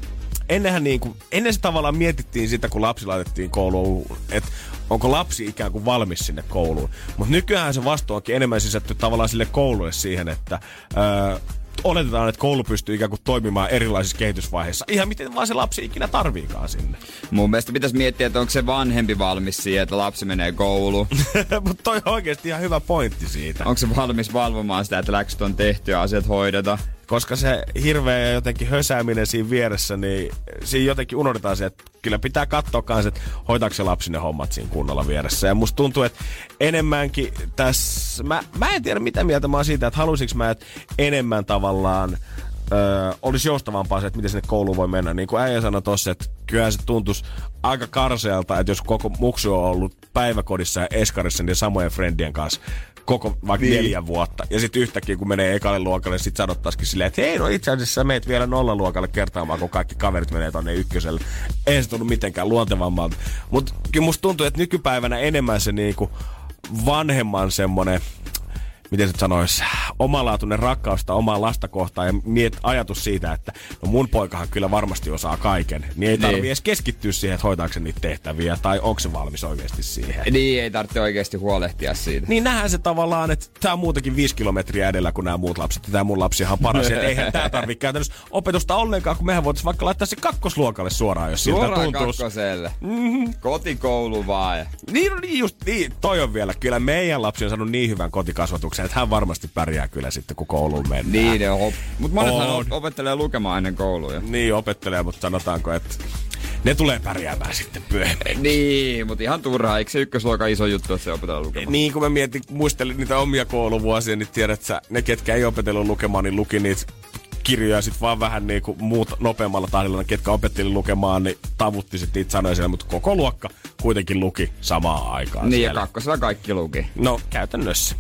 ennenhän niin kuin, ennen se tavallaan mietittiin sitä, kun lapsi laitettiin kouluun, että onko lapsi ikään kuin valmis sinne kouluun. Mutta nykyään se vastuu onkin enemmän sisätty tavallaan sille koululle siihen, että öö, oletetaan, että koulu pystyy ikään kuin toimimaan erilaisissa kehitysvaiheissa. Ihan miten vaan se lapsi ikinä tarviikaan sinne. Mun mielestä pitäisi miettiä, että onko se vanhempi valmis siihen, että lapsi menee kouluun. Mutta toi on oikeasti ihan hyvä pointti siitä. onko se valmis valvomaan sitä, että läksyt on tehty ja asiat hoideta. Koska se hirveä jotenkin hösääminen siinä vieressä, niin siinä jotenkin unohdetaan se, että kyllä pitää katsoa kanssa, että hoitaako se lapsi ne hommat siinä kunnolla vieressä. Ja musta tuntuu, että enemmänkin tässä... Mä, mä en tiedä mitä mieltä mä oon siitä, että haluaisinko mä, että enemmän tavallaan öö, olisi joustavampaa se, että miten sinne kouluun voi mennä. Niin kuin äijä sanoi tossa, että kyllä se tuntuisi aika karsealta, että jos koko muksu on ollut päiväkodissa ja eskarissa niin samojen friendien kanssa koko vaikka niin. neljä vuotta. Ja sitten yhtäkkiä, kun menee ekalle luokalle, sit sanottaisikin silleen, että hei, no itse asiassa sä meet vielä nollaluokalle kertaamaan, kun kaikki kaverit menee tonne ykköselle. Ei se tullut mitenkään luontevammalta. Mutta kyllä musta tuntuu, että nykypäivänä enemmän se niinku vanhemman semmonen miten se sanoisi, omalaatuinen rakkausta omaa lasta kohtaan ja miet ajatus siitä, että no mun poikahan kyllä varmasti osaa kaiken. Niin ei tarvi Niin. edes keskittyä siihen, että hoitaako se niitä tehtäviä tai onko se valmis oikeasti siihen. Niin, ei tarvitse oikeasti huolehtia siitä. Niin nähdään se tavallaan, että tämä on muutenkin viisi kilometriä edellä kuin nämä muut lapset. Tämä mun lapsi on ihan paras. Ja eihän tämä tarvitse käytännössä opetusta ollenkaan, kun mehän voitaisiin vaikka laittaa se kakkosluokalle suoraan, jos siltä Suoraan tuntuu. kakkoselle. Mm-hmm. Kotikoulu vaan. Niin, no niin just niin. Toi on vielä. Kyllä meidän lapsi on saanut niin hyvän kotikasvatuksen, että hän varmasti pärjää kyllä sitten, kun kouluun mennään. Niin. Mutta monethan On. op- opettelee lukemaan ennen kouluja. Niin opettelee, mutta sanotaanko, että ne tulee pärjäämään sitten myöhemmin. Niin, mutta ihan turhaa. Eikö se ykkösluokan iso juttu, että se opetellaan lukemaan? Niin kun mä mietin, muistelin niitä omia kouluvuosia, niin tiedät sä, ne ketkä ei opetellut lukemaan, niin luki niitä kirjoja sit vaan vähän niin kuin muut nopeammalla tahdilla, ne ketkä opetteli lukemaan, niin tavutti sit niitä sanoja siellä, mutta koko luokka kuitenkin luki samaan aikaan Niin, ja siellä. kakkosella kaikki luki. No, käytännössä.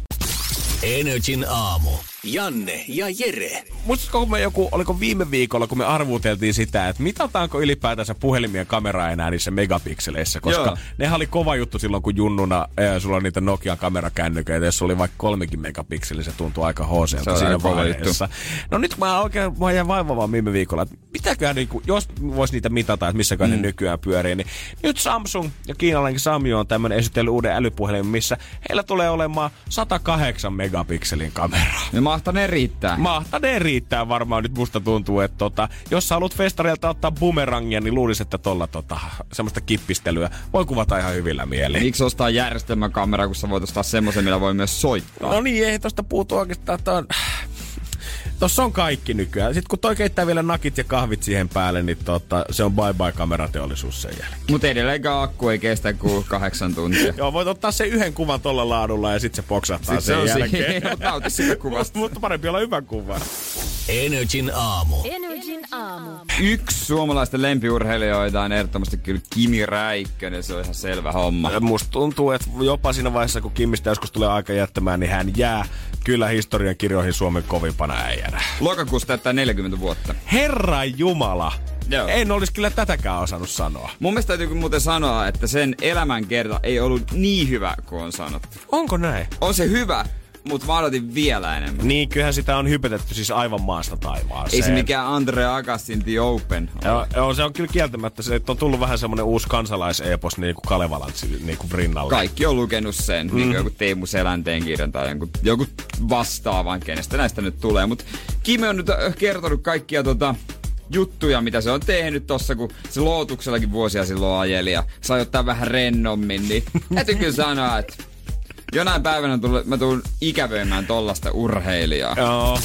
Energin aamu. Janne ja Jere. Muistatko, kun me joku, oliko viime viikolla, kun me arvuteltiin sitä, että mitataanko ylipäätänsä puhelimien kamera enää niissä megapikseleissä, koska Joo. nehän oli kova juttu silloin, kun junnuna, ää, sulla on niitä Nokian kamerakännyköitä, jos oli vaikka kolmekin megapikseli, se tuntuu aika Se hooseelta siinä vaiheessa. No nyt kun mä oikein, mä jäin vaivaamaan viime viikolla, että mitäköhän, niin kuin, jos vois niitä mitata, että missäkään mm. ne nykyään pyörii, niin nyt Samsung ja kiinalainen Samsung on tämmöinen esitellyt uuden älypuhelimen, missä heillä tulee olemaan 108 megapikselin kamera. Ne mahtanee riittää. Mahtaneen riittää varmaan nyt musta tuntuu, että tota, jos sä haluat festareilta ottaa bumerangia, niin luulisin, että tolla tota, semmoista kippistelyä voi kuvata ihan hyvillä mielin. Miksi ostaa järjestelmäkamera, kun sä voit ostaa semmoisen, millä voi myös soittaa? No niin, ei tosta puutu oikeastaan, että on... Tossa on kaikki nykyään. Sitten kun toi keittää vielä nakit ja kahvit siihen päälle, niin tota, se on bye bye kamerateollisuus sen jälkeen. Mutta edelleenkään akku ei kestä kuin kahdeksan tuntia. Joo, voit ottaa se yhden kuvan tolla laadulla ja sitten se poksahtaa Sitten sen se on jälkeen. Nauti siitä kuvasta. Mutta parempi olla hyvä kuva. Energin aamu. Energin aamu. Yksi suomalaisten lempiurheilijoita on ehdottomasti kyllä Kimi Räikkönen, se on ihan selvä homma. Musta tuntuu, että jopa siinä vaiheessa, kun Kimmistä joskus tulee aika jättämään, niin hän jää kyllä historian kirjoihin Suomen kovimpana äijänä. Lokakuussa täyttää 40 vuotta. Herra Jumala! Joo. En olisi kyllä tätäkään osannut sanoa. Mun mielestä täytyy muuten sanoa, että sen elämänkerta ei ollut niin hyvä kuin on sanottu. Onko näin? On se hyvä, mutta mä odotin vielä enemmän. Niin, kyllähän sitä on hypetetty siis aivan maasta taivaaseen. Ei se mikään Andre Agassin The Open. Joo, joo, se on kyllä kieltämättä. Se on tullut vähän semmonen uusi kansalaisepos niin kuin Kalevalan niin kuin rinnalle. Kaikki on lukenut sen, mm. niin kuin joku Teemu Selänteen kirjan tai joku, joku vastaavan, kenestä näistä nyt tulee. Mutta Kimi on nyt äh, kertonut kaikkia tota, juttuja, mitä se on tehnyt tossa, kun se Lootuksellakin vuosia silloin ajeli ja sai ottaa vähän rennommin, niin täytyy kyllä sanoa, että jonain päivänä tulle, mä tulen ikävöimään tollasta urheilijaa. Joo.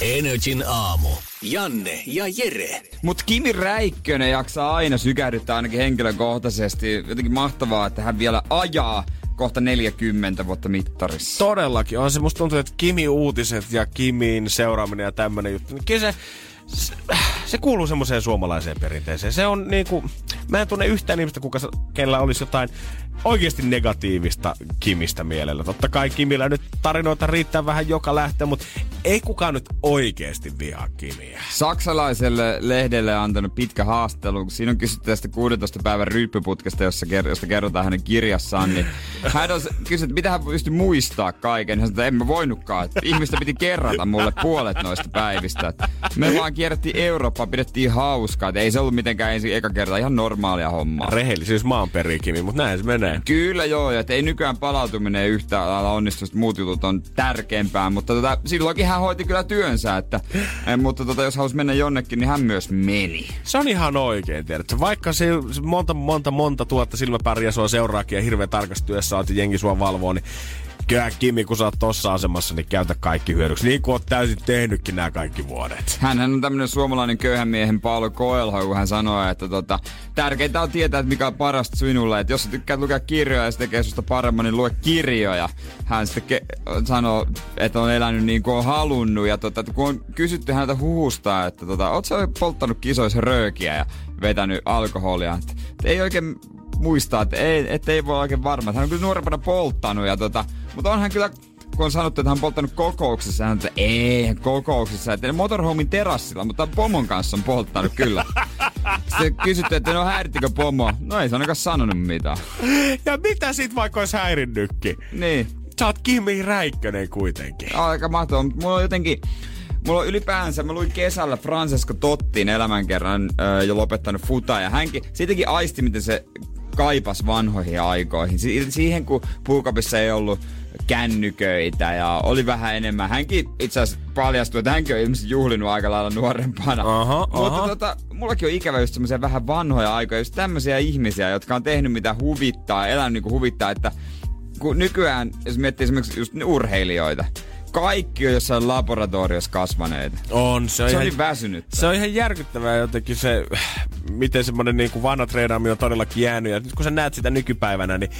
Energin aamu. Janne ja Jere. Mut Kimi Räikkönen jaksaa aina sykähdyttää ainakin henkilökohtaisesti. Jotenkin mahtavaa, että hän vielä ajaa kohta 40 vuotta mittarissa. Todellakin. On se musta tuntuu, että Kimi uutiset ja Kimin seuraaminen ja tämmönen juttu. Niin kyllä se, se, se kuuluu semmoiseen suomalaiseen perinteeseen. Se on niinku, mä en tunne yhtään ihmistä, kuka, kellä olisi jotain oikeasti negatiivista Kimistä mielellä. Totta kai Kimillä nyt tarinoita riittää vähän joka lähtee, mutta ei kukaan nyt oikeasti vihaa Kimiä. Saksalaiselle lehdelle antanut pitkä haastattelu. kun Siinä on kysytty tästä 16 päivän ryyppyputkesta, jossa, ker- josta kerrotaan hänen kirjassaan. Niin hän on kysynyt, että mitä hän pystyi muistaa kaiken. Hän sanoi, että en mä voinutkaan. Että ihmistä piti kerrata mulle puolet noista päivistä. Että me vaan kierrettiin Eurooppaa, pidettiin hauskaa. Että ei se ollut mitenkään ensin eka kerta ihan normaalia hommaa. Rehellisyys maan perii Kimi, mutta näin se menee menee. Kyllä joo, että ei nykyään palautuminen yhtä lailla onnistu, että muut jutut on tärkeämpää, mutta tota, silloinkin hän hoiti kyllä työnsä, että, eh, mutta tota, jos halusi mennä jonnekin, niin hän myös meni. Se on ihan oikein, tiedätkö? Vaikka se monta, monta, monta tuhatta silmäpäriä sua seuraakin ja hirveän tarkasti työssä oot jengi sua valvoo, niin kyllä Kimi, kun sä oot tossa asemassa, niin käytä kaikki hyödyksi. Niin kuin oot täysin tehnytkin nämä kaikki vuodet. Hän on tämmönen suomalainen köyhän miehen Paolo Coelho, kun hän sanoo, että tota, tärkeintä on tietää, että mikä on parasta sinulle. Että jos sä tykkäät lukea kirjoja ja se tekee susta paremmin, niin lue kirjoja. Hän sitten ke- sanoo, että on elänyt niin kuin on halunnut. Ja tota, kun on kysytty häneltä huhusta, että tota, oot sä polttanut kisoissa röökiä ja vetänyt alkoholia. Että, että ei oikein muistaa, että ei, että ei voi oikein varma. Hän on kyllä nuorempana polttanut, ja tota, mutta onhan kyllä kun on sanottu, että hän on polttanut kokouksessa, hän että ei kokouksessa, että motorhomin terassilla, mutta pomon kanssa on polttanut kyllä. Sitten kysytty, että no häirittikö pomo? No ei se ainakaan sanonut mitään. Ja mitä sit vaikka olisi häirinnytkin? Niin. Sä oot Kimi Räikkönen kuitenkin. Aika mahtavaa, mutta mulla on jotenkin... Mulla on ylipäänsä, mä luin kesällä Francesco Tottin elämänkerran öö, jo lopettanut futa ja hänkin, siitäkin aisti, miten se kaipas vanhoihin aikoihin. Si- siihen kun puukapissa ei ollut kännyköitä ja oli vähän enemmän. Hänkin itse asiassa paljastui, että hänkin on ilmeisesti juhlinut aika lailla nuorempana. Aha, Mutta aha. tota, mullakin on ikävä just semmoisia vähän vanhoja aikoja, just tämmöisiä ihmisiä, jotka on tehnyt mitä huvittaa, elänyt niin kuin huvittaa, että kun nykyään, jos miettii esimerkiksi just urheilijoita, kaikki on jossain laboratoriossa kasvaneita. On, se on, Se on ihan, niin väsynyt. se on ihan järkyttävää jotenkin se, miten semmonen niin kuin vanha treenaaminen on todellakin jäänyt. Ja nyt kun sä näet sitä nykypäivänä, niin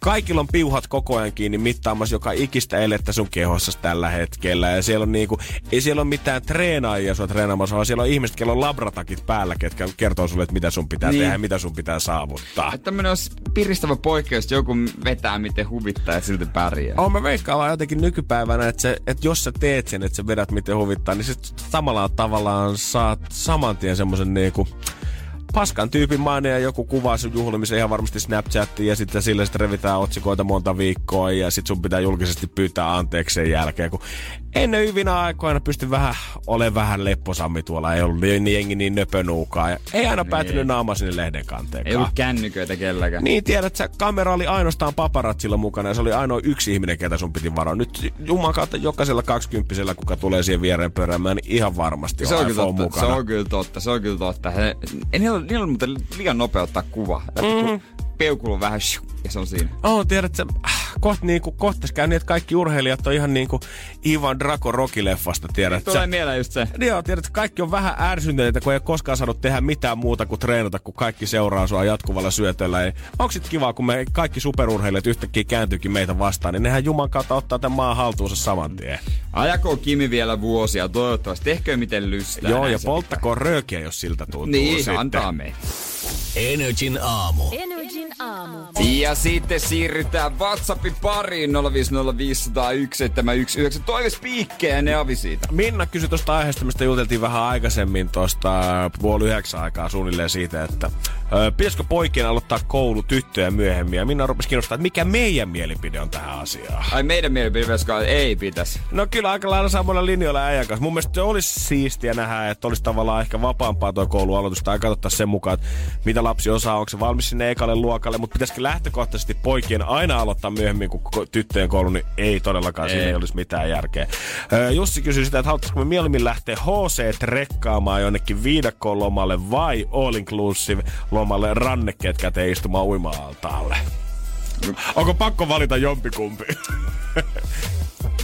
kaikilla on piuhat koko ajan kiinni mittaamassa joka ikistä elettä sun kehossa tällä hetkellä. Ja siellä on niinku, ei siellä ole mitään treenaajia sua treenaamassa, vaan siellä on ihmiset, kello on labratakit päällä, ketkä kertoo sulle, että mitä sun pitää Niin. tehdä ja mitä sun pitää saavuttaa. Että tämmönen olisi piristävä poikkeus, että joku vetää miten huvittaa ja silti pärjää. Oh, mä veikkaan vaan jotenkin nykypäivänä, että, se, että jos sä teet sen, että sä vedät miten huvittaa, niin sit samalla tavallaan saat saman tien semmosen niinku paskan tyypin maine ja joku kuvaa sun juhlimisen ihan varmasti Snapchattiin ja sitten sille sitten revitään otsikoita monta viikkoa ja sit sun pitää julkisesti pyytää anteeksi sen jälkeen, kun ennen hyvinä aikoina pysty vähän olemaan vähän lepposammi tuolla, ei ollut niin jengi niin nöpönuukaa ja ei aina päätynyt naama sinne lehden kanteen. Ei ollut kännyköitä kelläkään. Niin tiedät, sä kamera oli ainoastaan paparatsilla mukana ja se oli ainoa yksi ihminen, ketä sun piti varoa. Nyt Jumalan kautta jokaisella kaksikymppisellä, kuka tulee siihen viereen pöräämään, niin ihan varmasti Se on on, kyllä totta, se mukana. on kyllä totta, se on kyllä totta. He, niillä, niillä on muuten liian nopea ottaa kuva. Mm-hmm. Peukulu vähän shiu, ja se on siinä. Oh, tiedät sä, äh, kohta niinku, kohta käy niin, että kaikki urheilijat on ihan niinku Ivan Draco Rocky-leffasta, tiedät Tulee sä. mieleen just se. Joo, tiedät, että kaikki on vähän ärsyntyneitä, kun ei ole koskaan saanut tehdä mitään muuta kuin treenata, kun kaikki seuraa sua jatkuvalla syötöllä. Ja onko sit kiva, kun me kaikki superurheilijat yhtäkkiä kääntyykin meitä vastaan, niin nehän Juman kautta ottaa tämän maan haltuunsa saman tien. Ajakoon Kimi vielä vuosia, toivottavasti. Tehkö miten lystää. Joo, ja polttakoon röökiä, jos siltä tuntuu Niin, sitten. antaa me. Energin aamu. Energin aamu. Ja sitten siirrytään WhatsAppin pariin 050501719. Toive spiikkejä ja ne avi siitä. Minna kysyi tuosta aiheesta, mistä juteltiin vähän aikaisemmin tuosta puoli yhdeksän aikaa suunnilleen siitä, että ö, pitäisikö poikien aloittaa koulu tyttöjä myöhemmin. Ja Minna rupesi kiinnostaa, että mikä meidän mielipide on tähän asiaan. Ai meidän mielipide ei pitäisi. No kyllä aika lailla samoilla linjoilla äijän kanssa. Mun mielestä se olisi siistiä nähdä, että olisi tavallaan ehkä vapaampaa tuo koulualoitus tai katsottaisiin sen mukaan, että mitä lapsi osaa, onko se valmis sinne ekalle luokalle, mutta pitäisikö lähtökohtaisesti poikien aina aloittaa myöhemmin kuin tyttöjen koulu, niin ei todellakaan, ei. siinä ei olisi mitään järkeä. Jussi kysyi sitä, että haluaisiko me mieluummin lähteä HC-trekkaamaan jonnekin viidakkoon lomalle vai all inclusive lomalle rannekkeet käteen istumaan uima-altaalle. Onko pakko valita jompikumpi?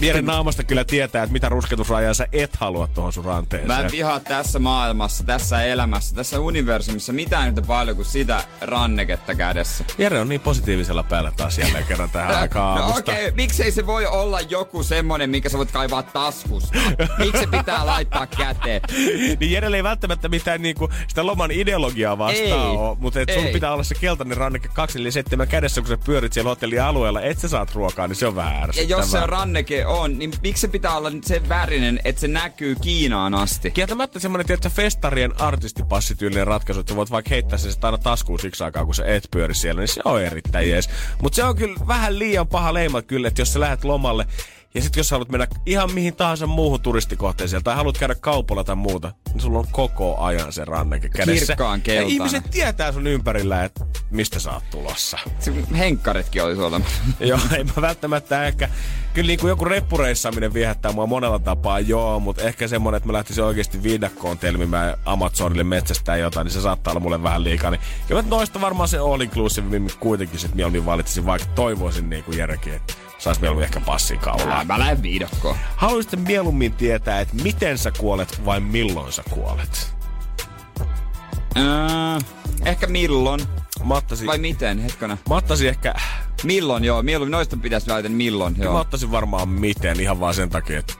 Mielen naamasta kyllä tietää, että mitä rusketusrajaa sä et halua tuohon sun ranteeseen. Mä en vihaa tässä maailmassa, tässä elämässä, tässä universumissa mitään yhtä paljon kuin sitä ranneketta kädessä. Jere on niin positiivisella päällä taas jälleen kerran tähän aikaan No okei, okay, miksei se voi olla joku semmonen, minkä sä voit kaivaa taskusta? Miksi se pitää laittaa käteen? niin Jerelle ei välttämättä mitään niinku sitä loman ideologiaa vastaan Ei. ole, mutta et sun Ei. pitää olla se keltainen ranneke 247 kädessä, kun sä pyörit siellä hotellialueella, et sä saat ruokaa, niin se on vähän Ja jos se ranneke on, niin miksi se pitää olla sen värinen, että se näkyy Kiinaan asti? Kieltämättä semmonen, tiedätkö, festarien artistipassityylinen ratkaisu, että voit vaikka heittää sen aina taskuun siksi aikaa, kun sä et pyöri siellä, niin se on erittäin jees. Mutta se on kyllä vähän liian paha leima kyllä, että jos sä lähdet lomalle Ja sitten jos haluat mennä ihan mihin tahansa muuhun turistikohteeseen tai haluat käydä kaupalla tai muuta, niin sulla on koko ajan se ranneke kädessä. Kirkkaan ja keltainen. ihmiset tietää sun ympärillä, että mistä sä oot tulossa. Se henkkaritkin oli suolla. joo, ei mä välttämättä ehkä... Kyllä niin kuin joku reppureissaaminen viehättää mua monella tapaa, joo, mutta ehkä semmonen, että mä lähtisin oikeasti viidakkoon telmimään Amazonille metsästään jotain, niin se saattaa olla mulle vähän liikaa. Niin kyllä noista varmaan se all inclusive kuitenkin sit mieluummin valitsisin, vaikka toivoisin niin kuin järkeä, että sais mieluummin ehkä passin kaulaa. Mä lähden viidakkoon. Haluaisitte mieluummin tietää, että miten sä kuolet vai milloin sä kuolet? Äh, ehkä milloin. Mä ottaisin, Vai miten, hetkona. mä ottaisin ehkä... Milloin, joo. Milloin, noista pitäisi vältän milloin, Mä joo. ottaisin varmaan miten ihan vaan sen takia, että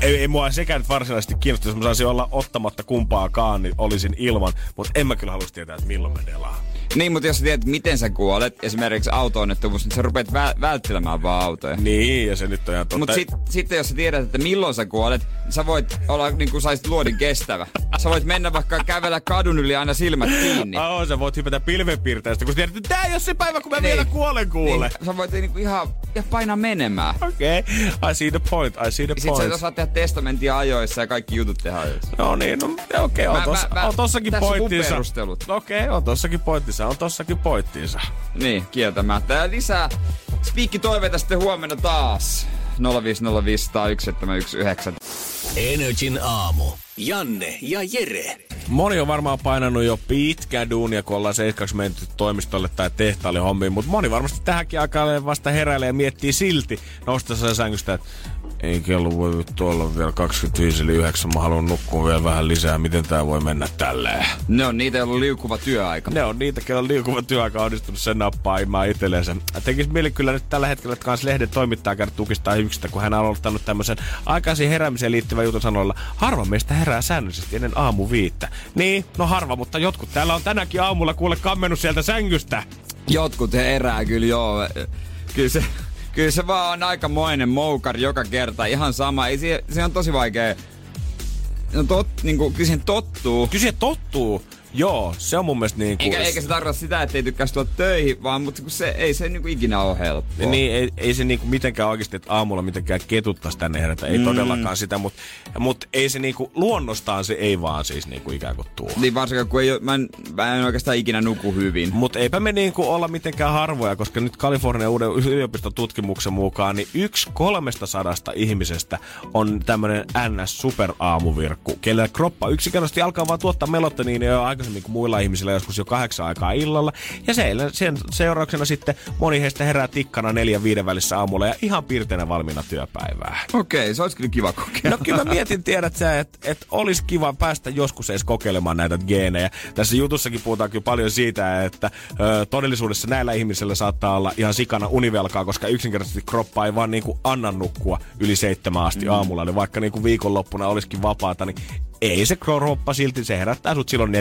ei, ei mua sekään nyt varsinaisesti kiinnosta, jos mä saisin olla ottamatta kumpaakaan, niin olisin ilman. Mutta en mä kyllä haluaisi tietää, että milloin me delaan. Niin, mutta jos sä tiedät, miten sä kuolet, esimerkiksi auto-onnettomuus, niin sä rupeat vä- välttelemään vaan autoja. Niin, ja se nyt on ihan totta. Mutta sit, sitten jos sä tiedät, että milloin sä kuolet, sä voit olla niin kuin saisit luodin kestävä. Sä voit mennä vaikka kävellä kadun yli aina silmät kiinni. Oh, sä voit hypätä pilvenpiirteistä, kun sä tiedät, että tää ei ole se päivä, kun mä Niin. vielä kuolen kuule. Niin, sä voit niinku ihan, ihan painaa menemään. Okei, okay. I see the point, I see the Sitten sä point. osaat tehdä testamentia ajoissa ja kaikki jutut tehdä ajoissa. No niin, no okei, okay, on, tossa, mä- mä- on tossakin pointtinsa. Okei, okay, on tossakin pointtinsa, on tossakin pointtinsa. Niin, kieltämättä. Ja lisää spiikki toiveita sitten huomenna taas. 050501719. Energin aamu. Janne ja Jere. Moni on varmaan painanut jo pitkään duunia, kun ollaan seitsemäksi menty toimistolle tai tehtaalle hommiin, mutta moni varmasti tähänkin aikaan vasta heräilee ja miettii silti noustessa sängystä, että ei kello voi vittu olla vielä 25 eli 9, mä haluan nukkua vielä vähän lisää, miten tää voi mennä tälleen. Ne on niitä, joilla on liukuva työaika. Ne on niitä, kello liukuva työaika onnistunut sen nappaimaan itsellensä. Tekis mieli kyllä nyt tällä hetkellä, että kans lehden toimittaja käydä tukistaa yksistä, kun hän on aloittanut tämmöisen aikaisiin heräämiseen liittyvän jutun sanoilla. Harva meistä herää säännöllisesti ennen aamu viittä. Niin, no harva, mutta jotkut täällä on tänäkin aamulla kuule kammennut sieltä sängystä. Jotkut herää kyllä joo. Kyllä se, kyllä se vaan on aikamoinen moukari joka kerta. Ihan sama. Ei se, se on tosi vaikea. No tot, niinku, kyllä siihen tottuu. Kyllä se tottuu. Joo, se on mun mielestä niin kuin... Eikä, eikä se tarkoita sitä, että ei tykkäisi tulla töihin, vaan mutta kun se, ei se niinku ikinä ole helppoa. Niin, ei, ei se niinku mitenkään oikeasti, että aamulla mitenkään ketuttaisi tänne herätä. Ei mm. todellakaan sitä, mutta mut ei se niinku, luonnostaan se ei vaan siis niinku ikään kuin tuo. Niin varsinkaan kun ei, mä, en, mä en oikeastaan ikinä nuku hyvin. Mutta eipä me niinku olla mitenkään harvoja, koska nyt Kalifornian uuden yliopiston tutkimuksen mukaan niin yksi kolmesta sadasta ihmisestä on tämmöinen NS-superaamuvirkku, kellä kroppa yksinkertaisesti alkaa vaan tuottaa melatoniinia jo aikaisemmin kuin muilla ihmisillä joskus jo kahdeksan aikaa illalla. Ja se, sen seurauksena sitten moni heistä herää tikkana neljän viiden välissä aamulla ja ihan piirteinä valmiina työpäivää. Okei, se olisi kyllä kiva kokeilla. No kyllä mä mietin, tiedät sä, että et olisi kiva päästä joskus edes kokeilemaan näitä geenejä. Tässä jutussakin puhutaan kyllä paljon siitä, että ö, todellisuudessa näillä ihmisillä saattaa olla ihan sikana univelkaa, koska yksinkertaisesti kroppa ei vaan niinku anna nukkua yli seitsemän asti mm. aamulla. Niin vaikka niinku viikonloppuna olisikin vapaata, niin ei se kroppa silti, se herättää sut silloin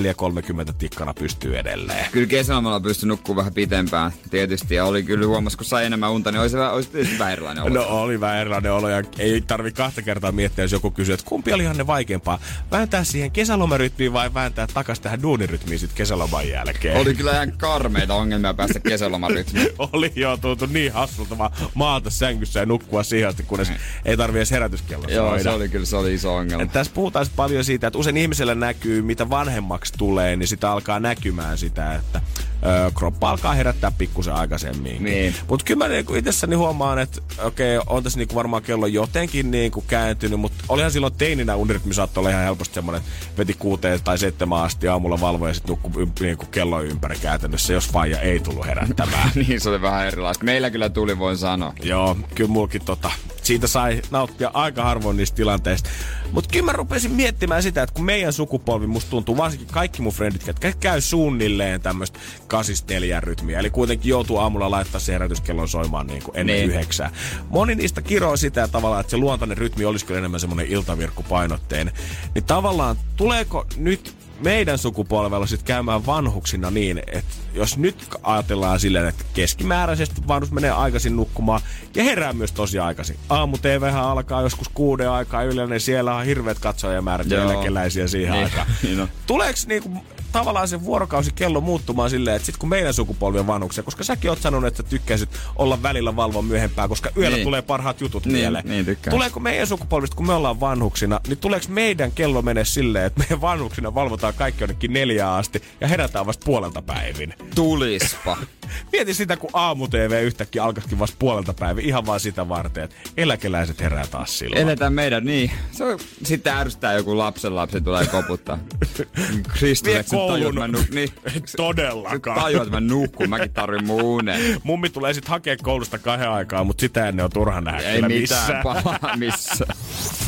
4.30 tikkana pystyy edelleen. Kyllä kesälomalla pystyi nukkumaan vähän pitempään tietysti. Ja oli kyllä huomas, kun sai enemmän unta, niin olisi, olisi tietysti vähän erilainen olo. No oli vähän erilainen olo ja ei tarvi kahta kertaa miettiä, jos joku kysyy, että kumpi oli ne vaikeampaa. Vääntää siihen kesälomarytmiin vai vääntää takas tähän duunirytmiin sit kesäloman jälkeen? Oli kyllä ihan karmeita ongelmia päästä kesälomarytmiin. oli jo tuntu niin hassulta vaan maata sängyssä ja nukkua siihen asti, kunnes ei tarvi edes herätyskello Joo, se oli kyllä se oli iso ongelma. Et tässä puhutaan paljon siitä, että usein ihmisellä näkyy, mitä vanhemmaksi tulee, niin sitä alkaa näkymään sitä, että ö, kroppa alkaa herättää pikkusen aikaisemmin. Niin. Mutta kyllä mä niinku itsessäni huomaan, että okei, on tässä niinku varmaan kello jotenkin niinku kääntynyt, mutta olihan silloin teininä unirytmi saattoi olla ihan helposti semmoinen, että veti kuuteen tai seitsemän asti aamulla valvoja ja sitten nukkui ym, niinku kello ympäri käytännössä, jos faija ei tullut herättämään. niin, se oli vähän erilaista. Meillä kyllä tuli, voin sanoa. Joo, kyllä mulkin tota, siitä sai nauttia aika harvoin niistä tilanteista. Mutta kyllä mä rupesin miettimään sitä, että kun meidän sukupolvi musta tuntuu, varsinkin kaikki mun frendit, jotka käy suunnilleen tämmöistä kasista neljän rytmiä. Eli kuitenkin joutuu aamulla laittaa se herätyskellon soimaan niin kuin ennen Niin. yhdeksää. Moni niistä kiroo sitä tavallaan, että se luontainen rytmi olisi kyllä enemmän semmoinen iltavirkkupainotteinen. Niin tavallaan tuleeko nyt meidän sukupolvella sitten käymään vanhuksina niin, että jos nyt ajatellaan silleen, että keskimääräisesti vanhus menee aikaisin nukkumaan ja herää myös tosi aikaisin. Aamu TV alkaa joskus kuuden aikaa yleinen, siellä on hirveät katsojamäärät ja eläkeläisiä siihen Niin, aikaan. niin on. Tuleeko niinku tavallaan se vuorokausikello muuttumaan silleen, että sit kun meidän sukupolvi on vanhuksia, koska säkin oot sanonut, että tykkäisit olla välillä valvoa myöhempää, koska yöllä Niin. tulee parhaat jutut Niin, mieleen. niin tykkään. Tuleeko meidän sukupolvista, kun me ollaan vanhuksina, niin tuleeko meidän kello mene silleen, että meidän vanhuksina valvotaan kaikki jonnekin neljään asti ja herätään vasta puolelta päivin? Tulispa. Mieti sitä, kun aamu-TV yhtäkkiä alkaisikin vasta puolelta päivin ihan vaan sitä varten, että eläkeläiset herää taas silloin. Eletään meidän, niin. Se on, sitten ärsyttää joku lapsen lapsi tulee koputtaa. Kristus, Koulun. mä nu- niin. Todellakaan. Tajua, että mä nukkun, mäkin tarvin mun unen. Mummi tulee sitten hakea koulusta kahden aikaa, mutta sitä ennen on turha nähdä Ei mitään pahaa missään.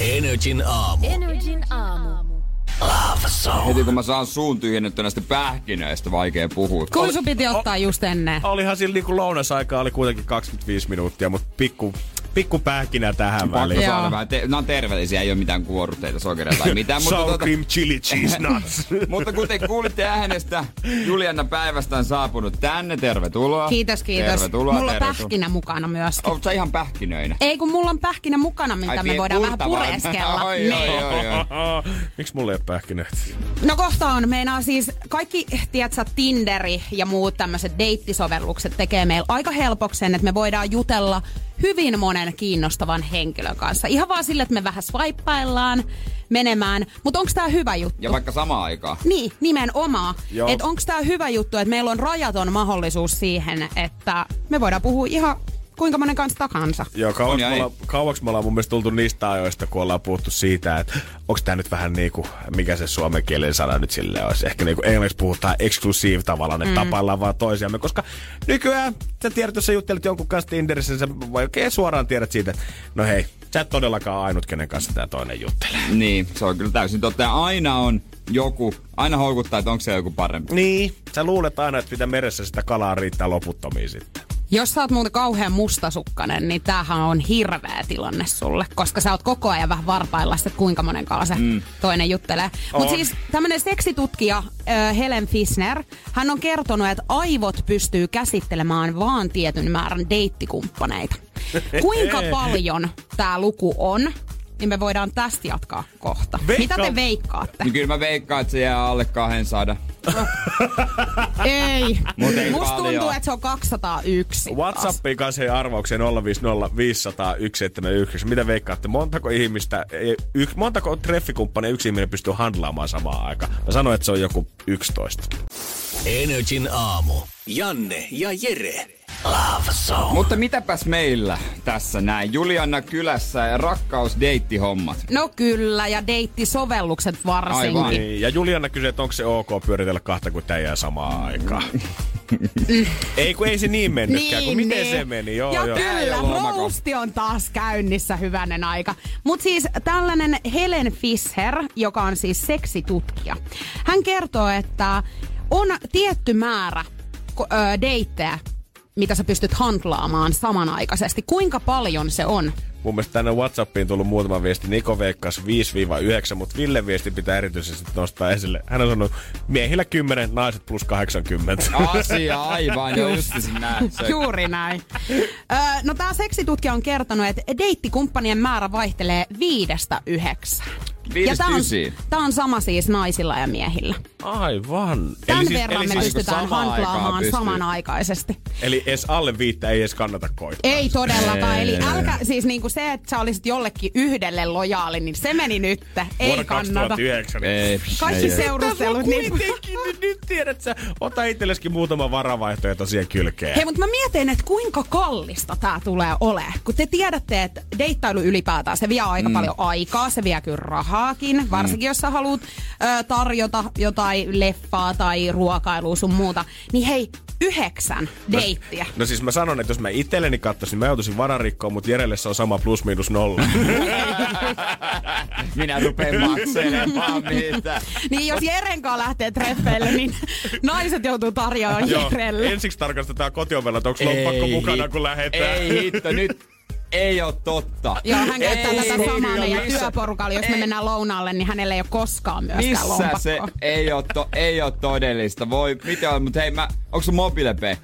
Energin aamu. Energin aamu. Heti kun mä saan suun tyhjennetty näistä pähkinöistä, vaikea puhua. Kun sun piti ottaa just ennen? Olihan sillä niinku lounasaikaa oli kuitenkin 25 minuuttia, mutta pikku, pikku pähkinä tähän Pakko väliin. Joo. saada vähän. Te- nämä on terveellisiä, ei ole mitään kuorruteita, sokereita tai mitään. mutta, Sour tuota, cream chili cheese nuts. mutta kuten kuulitte äänestä, Juliana päivästä on saapunut tänne. Tervetuloa. Kiitos, kiitos. Tervetuloa, mulla on tervetuloa. pähkinä mukana myöskin. Oletko sä ihan pähkinöinä? Ei kun mulla on pähkinä mukana, mitä Ai, me voidaan vähän pureskella. Oi, Niin. oi, oi, oi. Miksi mulla ei ole pähkinöitä? No kohta on. Meinaa siis kaikki, tiedätkö, Tinderi ja muut tämmöiset deittisovellukset tekee meillä aika helpoksi sen, että me voidaan jutella hyvin monen kiinnostavan henkilön kanssa. Ihan vaan sille, että me vähän swipeaillaan menemään. Mutta onko tämä hyvä juttu? Ja vaikka samaan aikaan. Niin, nimenomaan. Että onko tämä hyvä juttu, että meillä on rajaton mahdollisuus siihen, että me voidaan puhua ihan kuinka monen kanssa tahansa. Joo, kauaksi me, ollaan, kauaksi me ollaan mun mielestä tultu niistä ajoista, kun ollaan puhuttu siitä, että onko tämä nyt vähän niinku, mikä se suomen kielen sana nyt sille olisi. Ehkä niinku englanniksi puhutaan exclusive tavallaan, että mm. tapaillaan vaan toisiamme, koska nykyään sä tiedät, jos sä juttelet jonkun kanssa Tinderissä, niin sä oikein suoraan tiedät siitä, että no hei, sä et todellakaan ainut, kenen kanssa tämä toinen juttelee. Niin, se on kyllä täysin totta. Ja aina on joku, aina houkuttaa, että onko se joku parempi. Niin, sä luulet aina, että mitä meressä sitä kalaa riittää loputtomiin sitten. Jos sä oot muuten kauhean mustasukkanen, niin tämähän on hirveä tilanne sulle, koska sä oot koko ajan vähän varpailla, että kuinka monen kanssa se mm. toinen juttelee. Mutta siis tämmönen seksitutkija äh, Helen Fisner, hän on kertonut, että aivot pystyy käsittelemään vaan tietyn määrän deittikumppaneita. Kuinka paljon tämä luku on, niin me voidaan tästä jatkaa kohta. Veikka- Mitä te veikkaatte? Niin kyllä mä veikkaan, että se jää alle 200. Ei. Mut ei Musta paljon. tuntuu, että se on 201. WhatsAppiin kanssa hei arvaukseen 050 500 171. Mitä veikkaatte? Montako ihmistä, ei, yk, montako treffikumppania yksi ihminen pystyy handlaamaan samaan aikaan? Mä sanoin, että se on joku 11. Energin aamu. Janne ja Jere. Love Zone. Mutta mitäpäs meillä tässä näin? Juliana kylässä ja rakkausdeittihommat. No kyllä, ja deittisovellukset varsinkin. Aivan. Niin, ja Juliana kysyi, että onko se ok pyöritellä kahta kuin täijää samaan aikaan. ei kun ei se niin mennytkään, kun miten se meni. Joo, ja joo. Kyllä, rousti on taas käynnissä hyvänen aika. Mutta siis tällainen Helen Fisher, joka on siis seksitutkija, hän kertoo, että on tietty määrä deittejä, mitä sä pystyt handlaamaan samanaikaisesti. Kuinka paljon se on? Mun mielestä tänne Whatsappiin tullut muutama viesti. Niko veikkas 5-9, mutta Ville viesti pitää erityisesti nostaa esille. Hän on sanonut miehillä 10, naiset plus 80. Asia aivan, joo just näin. Se- Juuri näin. Öö, no tämä seksitutkija on kertonut, että deittikumppanien määrä vaihtelee viidestä yhdeksään. Viidestä tämä on, tää on sama siis naisilla ja miehillä. Aivan. Tämän siis- verran me siis, pystytään handlaamaan pystyy. samanaikaisesti. eli edes alle viittä ei edes kannata koittaa. Ei todellakaan. Ei. Eli älkä, siis niinku se, että sä olisit jollekin yhdelle lojaali, niin se meni nyt. Ei Vuonna kannata. 2009. Ei, Kaikki ei, ei. seurustelut. Niin... Kuitenkin, nyt, nyt tiedät sä, ota itselleskin muutama varavaihtoehto siihen kylkeen. Hei, mutta mä mietin, että kuinka kallista tää tulee olemaan. Kun te tiedätte, että deittailu ylipäätään, se vie aika mm. paljon aikaa, se vie kyllä rahaakin. Varsinkin, jos sä haluat ö, tarjota jotain leffaa tai ruokailua sun muuta. Niin hei, yhdeksän deittiä. No siis mä sanon, että jos mä itselleni katsoisin, niin mä joutuisin vararikkoon, mutta Jerelle se on sama plus miinus nolla. Minä rupean makselemaan mitä. Niin jos Jeren kanssa lähtee treffeille, niin naiset joutuu tarjoamaan Joo, Jerelle. ensiksi tarkastetaan kotiovella, että onko lompakko mukana, kun lähdetään. Ei hitto, nyt ei oo totta. Joo, hän käyttää Ei, tätä samaa ei, meidän missä- työporukalla. Jos me ei. mennään lounaalle, niin hänellä ei ole koskaan myöskään Missä lompakkoa. se ei oo, to, ei oo todellista? Voi, mitä on, mutta hei, mä, onko sun mobile pay?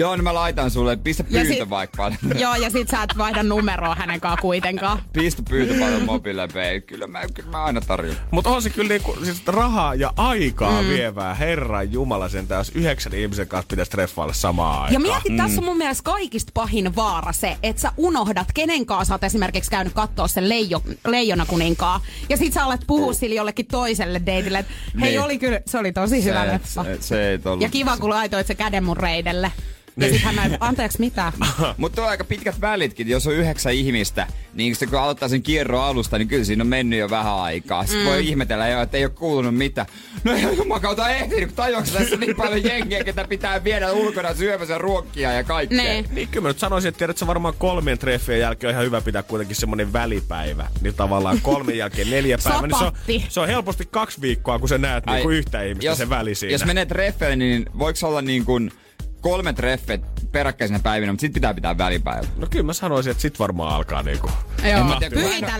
Joo, niin mä laitan sulle, pistä pyyntö sit- vaikka. Joo, ja sit sä et vaihda numeroa hänen kanssaan kuitenkaan. Pistä pyyntö paljon mobile pay. Kyllä mä, kyllä mä aina tarjon. Mutta on se kyllä niinku, siis rahaa ja aikaa mm. vievää. Herran Jumala sen jos yhdeksän ihmisen kanssa pitäisi treffailla samaan aikaan. Ja mieti, tässä on mun mielestä kaikista pahin vaara se, että sä unohdat, kenen kanssa sä oot esimerkiksi käynyt katsoa sen leijo, leijona kuninkaa. Ja sit sä alat puhua sille jollekin toiselle deitille, että hei Niin. oli kyllä, se oli tosi hyvä Se, se, se ei ollut. Ja kiva, kun laitoit se käden mun reidelle. Ja Niin. sit hän näin, anteeksi mitä? Mutta on aika pitkät välitkin. Jos on yhdeksän ihmistä, niin sitten kun aloittaa sen kierron alusta, niin kyllä siinä on mennyt jo vähän aikaa. Sitten mm. voi ihmetellä jo, että ei ole kuulunut mitään. No ei jumakauta ehtinyt, kun tajuaksä tässä niin paljon jengiä, ketä pitää viedä ulkona syömässä ruokkia ja kaikkea. Niin. Niin kyllä mä nyt sanoisin, että tiedät, että varmaan kolmien treffien jälkeen on ihan hyvä pitää kuitenkin semmonen välipäivä. Niin tavallaan kolmen jälkeen neljä päivää. Niin se, on, se on helposti kaksi viikkoa, kun sä näet Ai, niinku yhtä ihmistä jos, sen väli siinä. Jos menee treffeille, niin voiko olla niin kuin kolme treffet peräkkäisenä päivinä, mutta sitten pitää pitää välipäivä. No kyllä mä sanoisin, että sit varmaan alkaa niinku... Joo, mä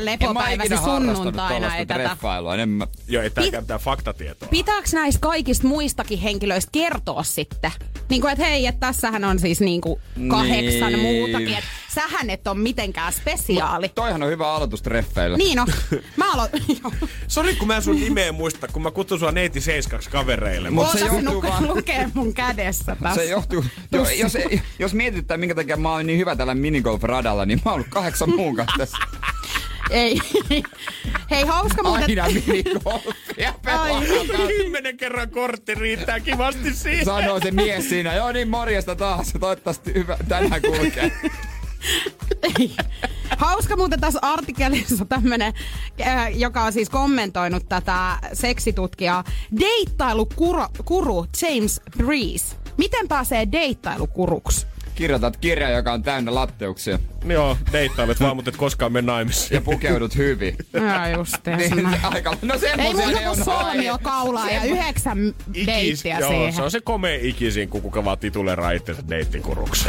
lepopäiväsi sunnuntaina tollaista ei tätä. treffailua. En mä, Joo, ei tääkään mitään faktatietoa. Pitääkö näistä kaikista muistakin henkilöistä kertoa sitten? Niin kuin, että hei, että tässähän on siis niin kuin kahdeksan Niin. muutakin. Että sähän et ole mitenkään spesiaali. toihan on hyvä aloitus treffeillä. Niin on. Mä aloin. Joo. Sori, kun mä en sun nimeä muista, kun mä kutsun sua neiti seiskaksi kavereille. Mut Mutta se Oota, se johtuu vaan- lukee mun kädessä tässä. Se johtuu, jo, jos, jos mietittää, minkä takia mä oon niin hyvä tällä minigolf-radalla, niin mä oon ollut kahdeksan muun kanssa tässä. Ei. Hei, hauska muuten. Aina minigolfia Ai. pelaa. Kymmenen kerran kortti riittää kivasti siihen. Sanoo se mies siinä. Joo niin, morjesta taas. Toivottavasti hyvä, tänään kulkee. Ei. Hauska muuten tässä artikkelissa tämmönen, äh, joka on siis kommentoinut tätä seksitutkijaa. Deittailukuru kuru James Breeze. Miten pääsee deittailukuruksi? Kirjoitat kirja, joka on täynnä latteuksia. Joo, deittailet vaan, mutta et koskaan mene naimisiin. Ja pukeudut hyvin. No just niin, aika, no Ei muuta kuin on. solmio kaulaa ja yhdeksän deittiä joo, siihen. se on se komea ikisin, kun kuka vaan tituleraa itsensä deittikuruksi.